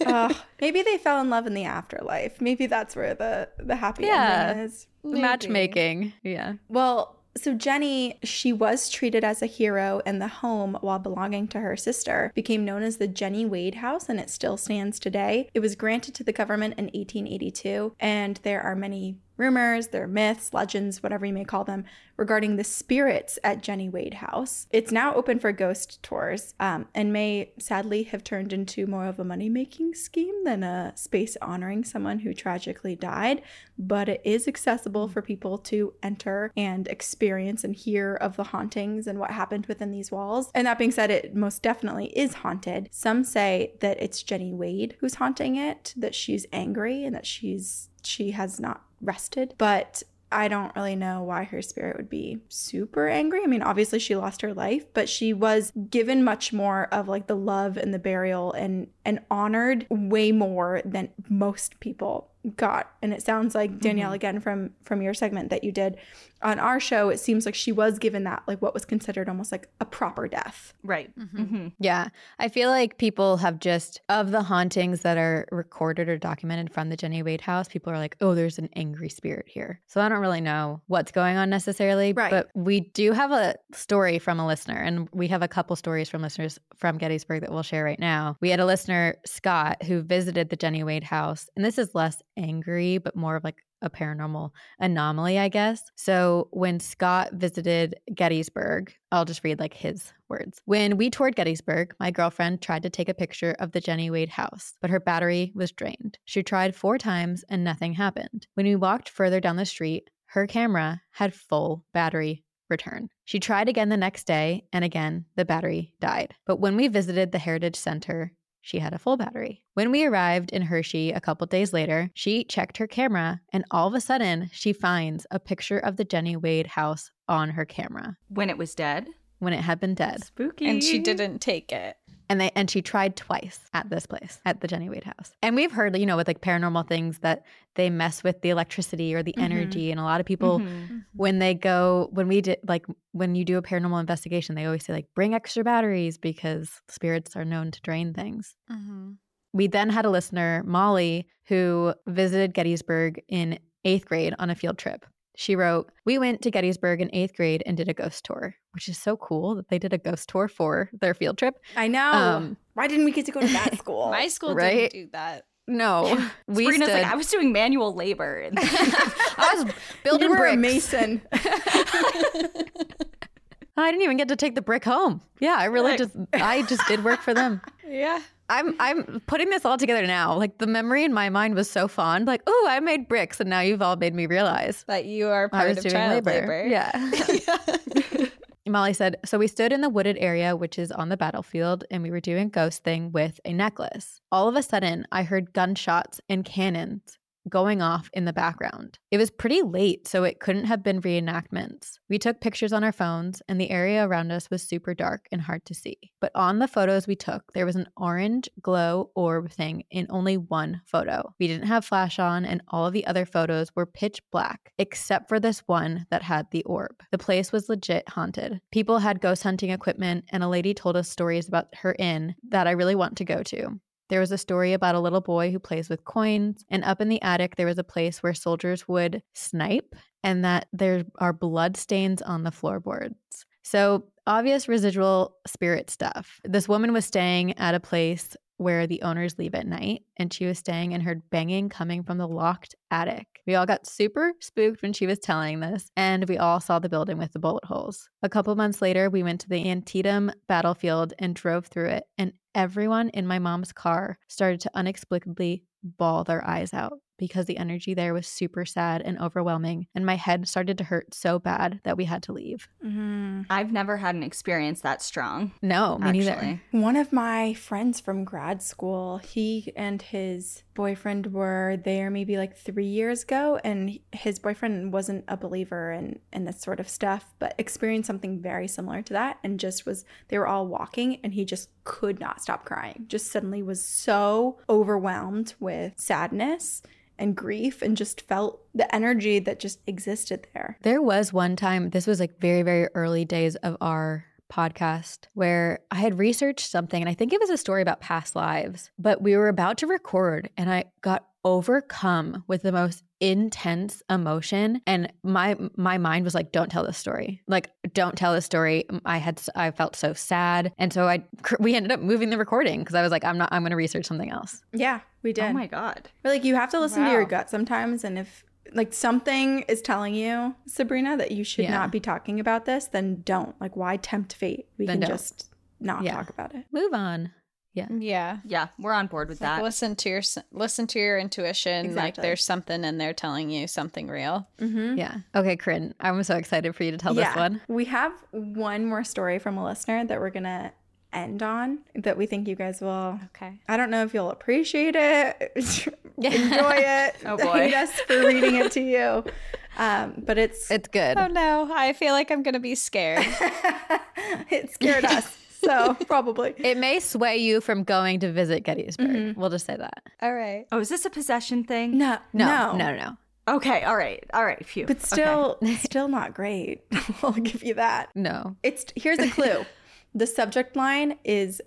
D: uh, maybe they fell in love in the afterlife. Maybe that's where the the happy yeah. ending is.
C: Maybe. Matchmaking. Yeah.
D: Well, so Jenny, she was treated as a hero in the home while belonging to her sister, became known as the Jenny Wade House, and it still stands today. It was granted to the government in 1882, and there are many rumors, there are myths, legends, whatever you may call them, regarding the spirits at Jenny Wade House. It's now open for ghost tours um, and may sadly have turned into more of a money making scheme than a space honoring someone who tragically died. But it is accessible for people to enter and experience and hear of the hauntings and what happened within these walls. And that being said, it most definitely is haunted. Some say that it's Jenny Wade who's haunting it, that she's angry and that she's she has not rested. But I don't really know why her spirit would be super angry. I mean, obviously she lost her life, but she was given much more of like the love and the burial and and honored way more than most people got. And it sounds like Danielle mm-hmm. again from from your segment that you did on our show, it seems like she was given that, like what was considered almost like a proper death.
B: Right. Mm-hmm. Mm-hmm.
C: Yeah. I feel like people have just, of the hauntings that are recorded or documented from the Jenny Wade house, people are like, oh, there's an angry spirit here. So I don't really know what's going on necessarily.
D: Right.
C: But we do have a story from a listener, and we have a couple stories from listeners from Gettysburg that we'll share right now. We had a listener, Scott, who visited the Jenny Wade house, and this is less angry, but more of like a paranormal anomaly, I guess. So when Scott visited Gettysburg, I'll just read like his words. When we toured Gettysburg, my girlfriend tried to take a picture of the Jenny Wade house, but her battery was drained. She tried four times and nothing happened. When we walked further down the street, her camera had full battery return. She tried again the next day, and again, the battery died. But when we visited the Heritage Center, she had a full battery. When we arrived in Hershey a couple days later, she checked her camera and all of a sudden she finds a picture of the Jenny Wade house on her camera.
B: When it was dead?
C: When it had been dead.
B: Spooky.
A: And she didn't take it
C: and they and she tried twice at this place at the Jenny Wade house. And we've heard, you know, with like paranormal things that they mess with the electricity or the mm-hmm. energy. And a lot of people, mm-hmm. when they go, when we did like when you do a paranormal investigation, they always say like bring extra batteries because spirits are known to drain things. Mm-hmm. We then had a listener, Molly, who visited Gettysburg in eighth grade on a field trip. She wrote, We went to Gettysburg in eighth grade and did a ghost tour, which is so cool that they did a ghost tour for their field trip.
D: I know. Um, Why didn't we get to go to that school?
A: My school right? didn't do that.
C: No,
B: we stood... like I was doing manual labor.
C: I was building
D: you were
C: bricks.
D: a mason.
C: I didn't even get to take the brick home. Yeah, I really just I just did work for them.
A: Yeah.
C: I'm I'm putting this all together now. Like the memory in my mind was so fond. Like, oh, I made bricks, and now you've all made me realize
A: that you are part of child labor. labor.
C: Yeah. yeah. Molly said, So we stood in the wooded area, which is on the battlefield, and we were doing ghost thing with a necklace. All of a sudden, I heard gunshots and cannons going off in the background. It was pretty late, so it couldn't have been reenactments. We took pictures on our phones, and the area around us was super dark and hard to see. But on the photos we took, there was an orange glow orb thing in only one photo. We didn't have flash on, and all of the other photos were pitch black, except for this one that had the orb. The place was legit haunted. People had ghost hunting equipment, and a lady told us stories about her inn that I really want to go to. There was a story about a little boy who plays with coins, and up in the attic, there was a place where soldiers would snipe, and that there are blood stains on the floorboards. So, obvious residual spirit stuff. This woman was staying at a place where the owners leave at night, and she was staying and heard banging coming from the locked attic. We all got super spooked when she was telling this, and we all saw the building with the bullet holes. A couple months later, we went to the Antietam battlefield and drove through it, and everyone in my mom's car started to inexplicably bawl their eyes out because the energy there was super sad and overwhelming. And my head started to hurt so bad that we had to leave.
B: Mm-hmm. I've never had an experience that strong.
C: No, me actually. neither.
D: One of my friends from grad school, he and his boyfriend were there maybe like three years ago, and his boyfriend wasn't a believer in, in this sort of stuff, but experienced something very similar to that and just was, they were all walking, and he just could not stop crying. Just suddenly was so overwhelmed with sadness and grief and just felt the energy that just existed there.
C: There was one time, this was like very, very early days of our podcast where I had researched something and I think it was a story about past lives, but we were about to record and I got overcome with the most intense emotion and my my mind was like don't tell this story like don't tell this story i had i felt so sad and so i we ended up moving the recording because i was like i'm not i'm going to research something else
D: yeah we oh did oh
B: my god
D: but like you have to listen wow. to your gut sometimes and if like something is telling you, Sabrina, that you should
C: Yeah.
D: not be talking about this, then don't. Like, why tempt fate? We
C: Then
D: can
C: don't.
D: just not
C: Yeah.
D: talk about it.
C: Move on.
A: Yeah.
B: Yeah, Yeah. we're on board with
A: Like,
B: that.
A: listen to your listen to your intuition. Like there's something in there telling you something real.
D: Mm-hmm.
C: Yeah. Okay, Corinne. I'm so excited for you to tell this one.
D: We have one more story from a listener that we're gonna end on that we think you guys will.
A: Okay.
D: I don't know if you'll appreciate it, enjoy it,
B: Oh, boy.
D: hate us for reading it to you. Um, but it's
C: It's good.
A: Oh no, I feel like I'm gonna be scared.
D: it scared us, so probably.
C: It may sway you from going to visit Gettysburg.
D: Mhm.
C: We'll just say that.
A: All right.
B: oh, is this a possession thing?
D: No,
C: No,
D: no,
C: no, no, no.
B: Okay, all right, all right, phew.
D: But
B: Okay.
D: still, still not great. I'll give you that.
C: No.
D: It's here's a clue. the subject line is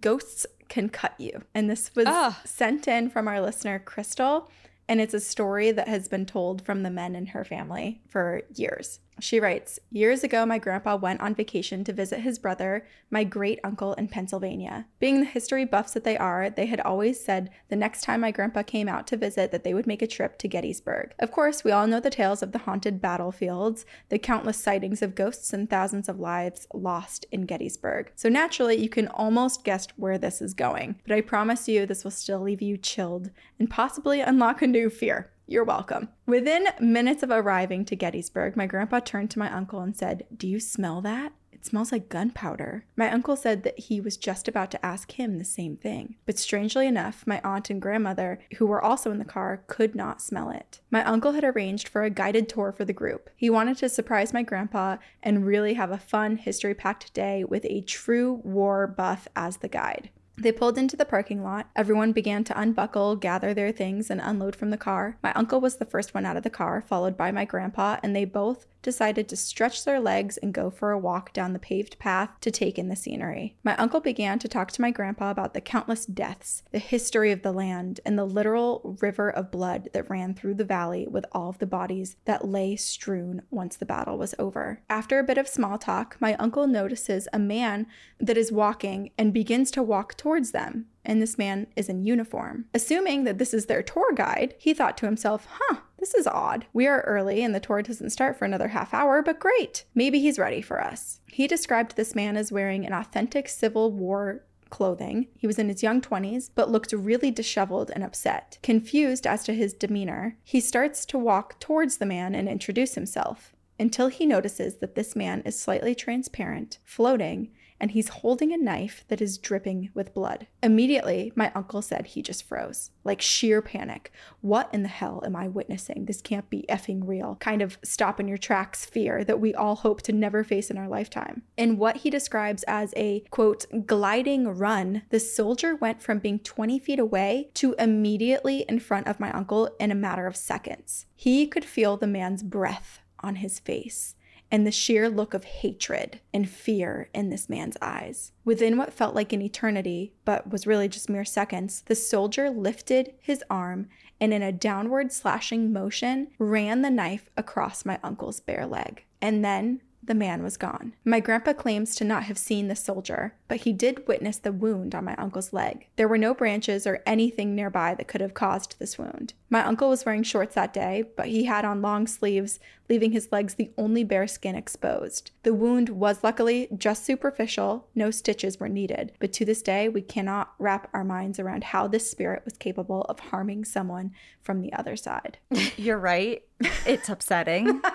D: ghosts can cut you. And this was
A: Ah.
D: sent in from our listener Crystal, and it's a story that has been told from the men in her family for years. She writes, Years ago, my grandpa went on vacation to visit his brother, my great uncle, in Pennsylvania. Being the history buffs that they are, they had always said the next time my grandpa came out to visit that they would make a trip to Gettysburg. Of course, we all know the tales of the haunted battlefields, the countless sightings of ghosts, and thousands of lives lost in Gettysburg. So naturally, you can almost guess where this is going. But I promise you, this will still leave you chilled and possibly unlock a new fear. You're welcome. Within minutes of arriving to Gettysburg, my grandpa turned to my uncle and said, Do you smell that? It smells like gunpowder. My uncle said that he was just about to ask him the same thing. But strangely enough, my aunt and grandmother, who were also in the car, could not smell it. My uncle had arranged for a guided tour for the group. He wanted to surprise my grandpa and really have a fun, history packed day with a true war buff as the guide. They pulled into the parking lot. Everyone began to unbuckle, gather their things, and unload from the car. My uncle was the first one out of the car, followed by my grandpa, and they both decided to stretch their legs and go for a walk down the paved path to take in the scenery. My uncle began to talk to my grandpa about the countless deaths, the history of the land, and the literal river of blood that ran through the valley with all of the bodies that lay strewn once the battle was over. After a bit of small talk, my uncle notices a man that is walking and begins to walk towards them. And this man is in uniform. Assuming that this is their tour guide, he thought to himself, huh, this is odd. We are early and the tour doesn't start for another half hour, but great. Maybe he's ready for us. He described this man as wearing an authentic Civil War clothing. He was in his young 20s, but looked really disheveled and upset. Confused as to his demeanor, he starts to walk towards the man and introduce himself until he notices that this man is slightly transparent, floating, and he's holding a knife that is dripping with blood. Immediately, my uncle said he just froze, like sheer panic. What in the hell am I witnessing? This can't be effing real. Kind of stop in your tracks fear that we all hope to never face in our lifetime. In what he describes as a quote, gliding run, the soldier went from being 20 feet away to immediately in front of my uncle in a matter of seconds. He could feel the man's breath on his face and the sheer look of hatred and fear in this man's eyes. Within what felt like an eternity, but was really just mere seconds, the soldier lifted his arm and, in a downward slashing motion, ran the knife across my uncle's bare leg. And then the man was gone. My grandpa claims to not have seen the soldier, but he did witness the wound on my uncle's leg. There were no branches or anything nearby that could have caused this wound. My uncle was wearing shorts that day, but he had on long sleeves, leaving his legs the only bare skin exposed. The wound was luckily just superficial, no stitches were needed, but to this day, we cannot wrap our minds around how this spirit was capable of harming someone from the other side.
B: You're right. It's upsetting.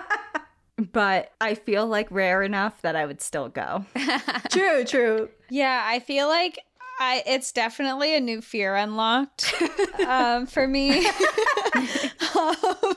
B: but I feel like rare enough that I would still go.
D: true, true.
A: Yeah, I feel like I it's definitely a new fear unlocked um, for me. um,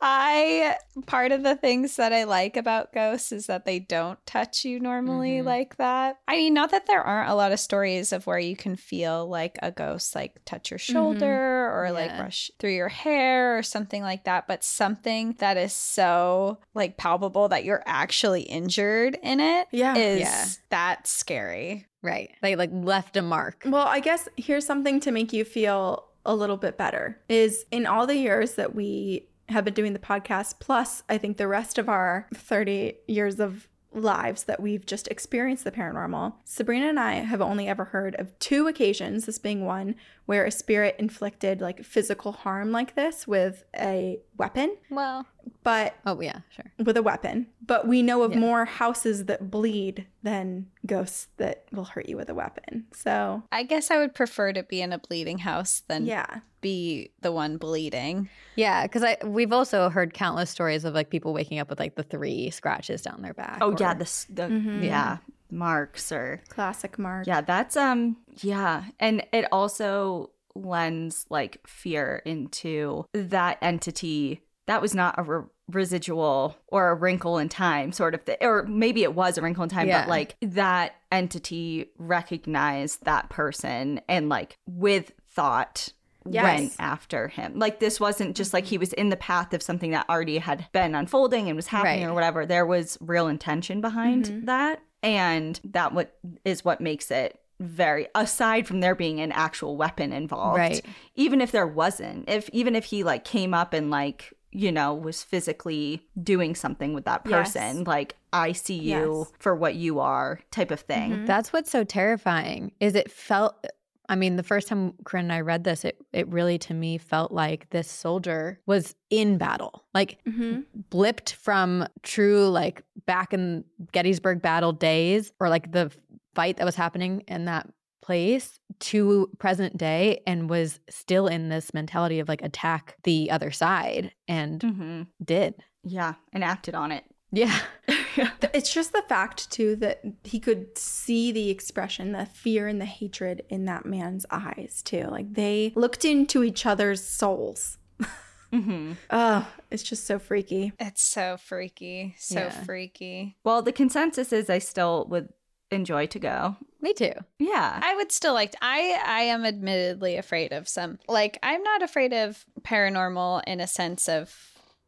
A: I part of the things that I like about ghosts is that they don't touch you normally
C: Mhm.
A: like that. I mean, not that there aren't a lot of stories of where you can feel like a ghost like touch your shoulder or like brush through your hair or something like that, but something that is so like palpable that you're actually injured in it
D: Yeah.
A: is
C: Yeah.
A: that's scary.
C: Right. They like left a mark.
D: Well, I guess here's something to make you feel a little bit better is in all the years that we have been doing the podcast, plus I think the rest of our 30 years of lives that we've just experienced the paranormal, Sabrina and I have only ever heard of two occasions, this being one, where a spirit inflicted like physical harm like this with a weapon.
C: Well,
D: but
C: oh yeah, sure.
D: With a weapon. But we know of
C: Yeah.
D: more houses that bleed than ghosts that will hurt you with a weapon. So,
A: I guess I would prefer to be in a bleeding house than
D: yeah.
A: be the one bleeding.
C: Yeah, because I we've also heard countless stories of like people waking up with like the three scratches down their back.
B: Oh yeah,
C: or-
B: the s- the
D: Mhm.
B: yeah marks or
D: Classic Mark.
B: yeah, that's um yeah, and it also lends like fear into that entity that was not a re- residual or a wrinkle in time sort of thing or maybe it was a wrinkle in time
C: Yeah.
B: but like that entity recognized that person and like with thought
D: Yes.
B: went after him like this wasn't just like he was in the path of something that already had been unfolding and was happening
C: Right.
B: or whatever there was real intention behind
D: Mhm.
B: that and that what is what makes it very aside from there being an actual weapon involved
C: Right.
B: even if there wasn't if even if he like came up and like you know was physically doing something with that
D: Yes.
B: person like i see you
D: Yes.
B: for what you are type of thing
D: Mhm.
C: That's what's so terrifying. Is it felt I mean, the first time Corinne and I read this, it it really to me felt like this soldier was in battle. Like
D: Mhm.
C: blipped from true like back in Gettysburg battle days or like the fight that was happening in that place to present day and was still in this mentality of like attack the other side and
B: hmm
C: did.
B: yeah and acted on it
C: Yeah.
D: It's just the fact, too, that he could see the expression, the fear and the hatred in that man's eyes, too. Like they looked into each other's souls.
B: hmm
D: Oh, it's just so freaky.
A: It's so freaky. So
C: Yeah.
A: freaky.
B: well the consensus is i still would enjoy to go
C: Me too.
B: yeah
A: I would still like to, I I am admittedly afraid of some like I'm not afraid of paranormal in a sense of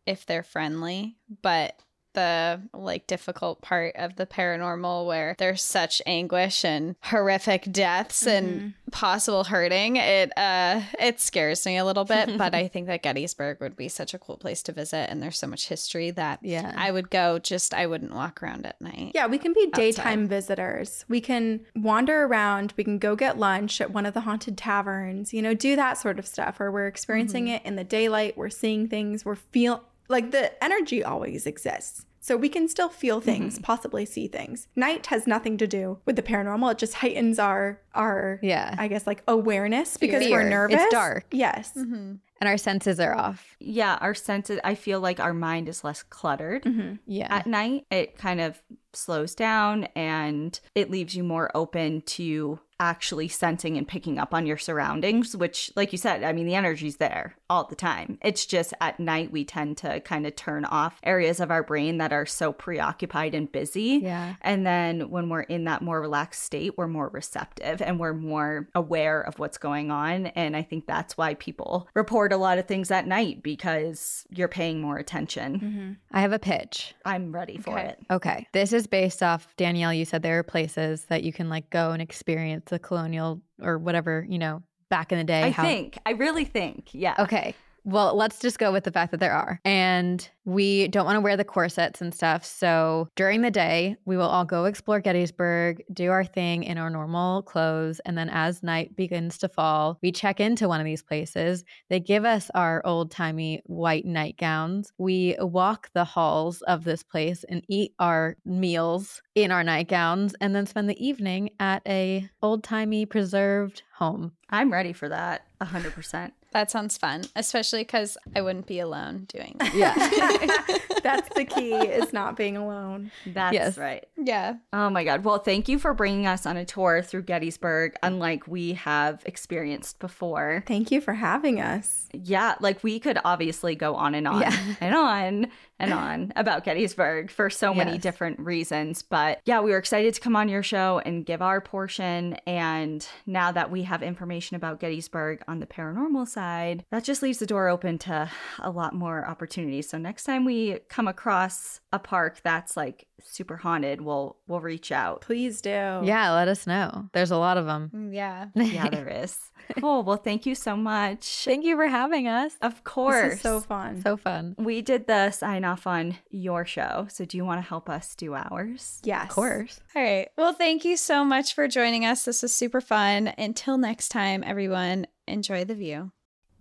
A: if they're friendly, but the like difficult part of the paranormal where there's such anguish and horrific deaths and possible hurting it uh it scares me a little bit but i think that gettysburg would be such a cool place to visit and there's so much history that
C: Yeah.
A: i would go just i wouldn't walk around at night
D: Yeah, we can be
A: Outside.
D: daytime visitors. We can wander around. We can go get lunch at one of the haunted taverns, you know, do that sort of stuff where we're experiencing it in the daylight. We're seeing things. We're feel like the energy always exists. So we can still feel things, possibly see things. Night has nothing to do with the paranormal. It just heightens our our
C: Yeah.
D: I guess like awareness because we're
C: Fear. It's dark.
D: Yes.
A: mm-hmm.
C: and our senses are off.
B: yeah our senses i feel like our mind is less cluttered
D: hmm
C: Yeah.
B: at night it kind of slows down and it leaves you more open to actually sensing and picking up on your surroundings which like you said i mean the energy's there all the time it's just at night we tend to kind of turn off areas of our brain that are so preoccupied and busy
C: yeah.
B: and then when we're in that more relaxed state, we're more receptive and we're more aware of what's going on. And I think that's why people report a lot of things at night because you're paying more attention.
D: hmm
C: I have a pitch.
B: I'm ready for
A: Okay.
B: it.
C: Okay. This is based off Danielle. You said there are places that you can like go and experience the colonial or whatever, you know, back in the day.
B: I
C: how-
B: think, I really think, yeah.
C: Okay. Well, let's just go with the fact that there are. And we don't want to wear the corsets and stuff. So during the day, we will all go explore Gettysburg, do our thing in our normal clothes. And then as night begins to fall, we check into one of these places. They give us our old timey white nightgowns. We walk the halls of this place and eat our meals in our nightgowns and then spend the evening at a old timey preserved home.
B: I'm ready for that 100%.
A: That sounds fun, especially because I wouldn't be alone doing it.
C: Yeah.
D: That's the key is not being alone.
B: That's
C: Yes.
B: right.
A: yeah.
B: Oh my God. Well, thank you for bringing us on a tour through Gettysburg, unlike we have experienced before.
D: Thank you for having us.
B: Yeah, like we could obviously go on and on
C: Yeah.
B: and on and on about Gettysburg for so many
C: Yes.
B: different reasons. But yeah, we were excited to come on your show and give our portion. And now that we have information about Gettysburg on the paranormal side, that just leaves the door open to a lot more opportunities. So next time we come across a park that's like super haunted, we'll we'll reach out.
D: Please do.
C: Yeah, let us know. There's a lot of them.
A: Mm, Yeah.
B: Yeah, there is. Cool. Well, thank you so much.
C: Thank you for having us.
B: Of course.
D: This is so fun.
C: So fun.
B: We did the sign off on your show. So do you want to help us do ours?
D: yes.
C: Of course.
A: All right. Well, thank you so much for joining us. This was super fun. Until next time, everyone, enjoy the view.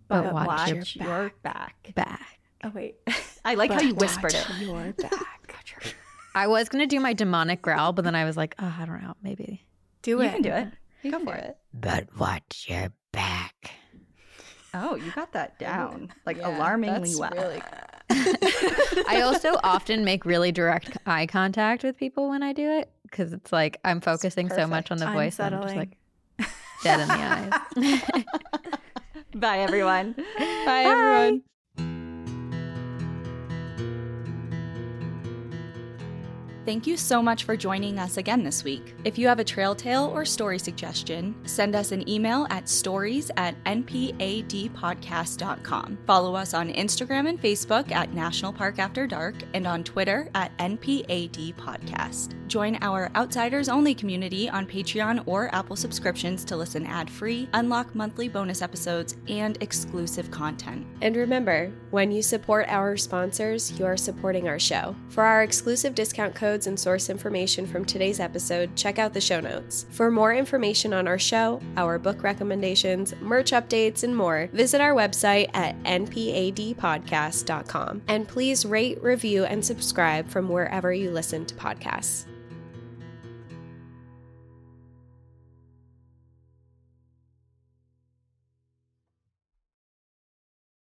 C: But
B: But
C: watch
B: watch,
C: your
B: your back.
C: Back.
D: Oh wait.
B: I like how you whispered it.
D: Your back.
C: I was gonna do my demonic growl, but then I was like, oh, I don't know, maybe.
D: Do it.
B: You can do it.
E: You
B: Go
E: can
B: for it.
E: it.
C: But watch your back.
B: Oh, you got that down like
E: Yeah,
B: alarmingly
E: that's
B: well.
E: really-
C: I also often make really direct eye contact with people when I do it because it's like I'm focusing so much on the voice that I'm just like dead in the eyes.
B: Bye, everyone.
E: Bye, everyone.
B: Thank you so much for joining us again this week. If you have a trail tale or story suggestion, send us an email at stories at npadpodcast.com. Follow us on Instagram and Facebook at National Park After Dark and on Twitter at NPAD Podcast. Join our Outsiders Only community on Patreon or Apple subscriptions to listen ad free, unlock monthly bonus episodes, and exclusive content.
F: And remember, when you support our sponsors, you are supporting our show. For our exclusive discount codes and source information from today's episode, check out the show notes. For more information on our show, our book recommendations, merch updates, and more, visit our website at npadpodcast.com. And please rate, review, and subscribe from wherever you listen to podcasts.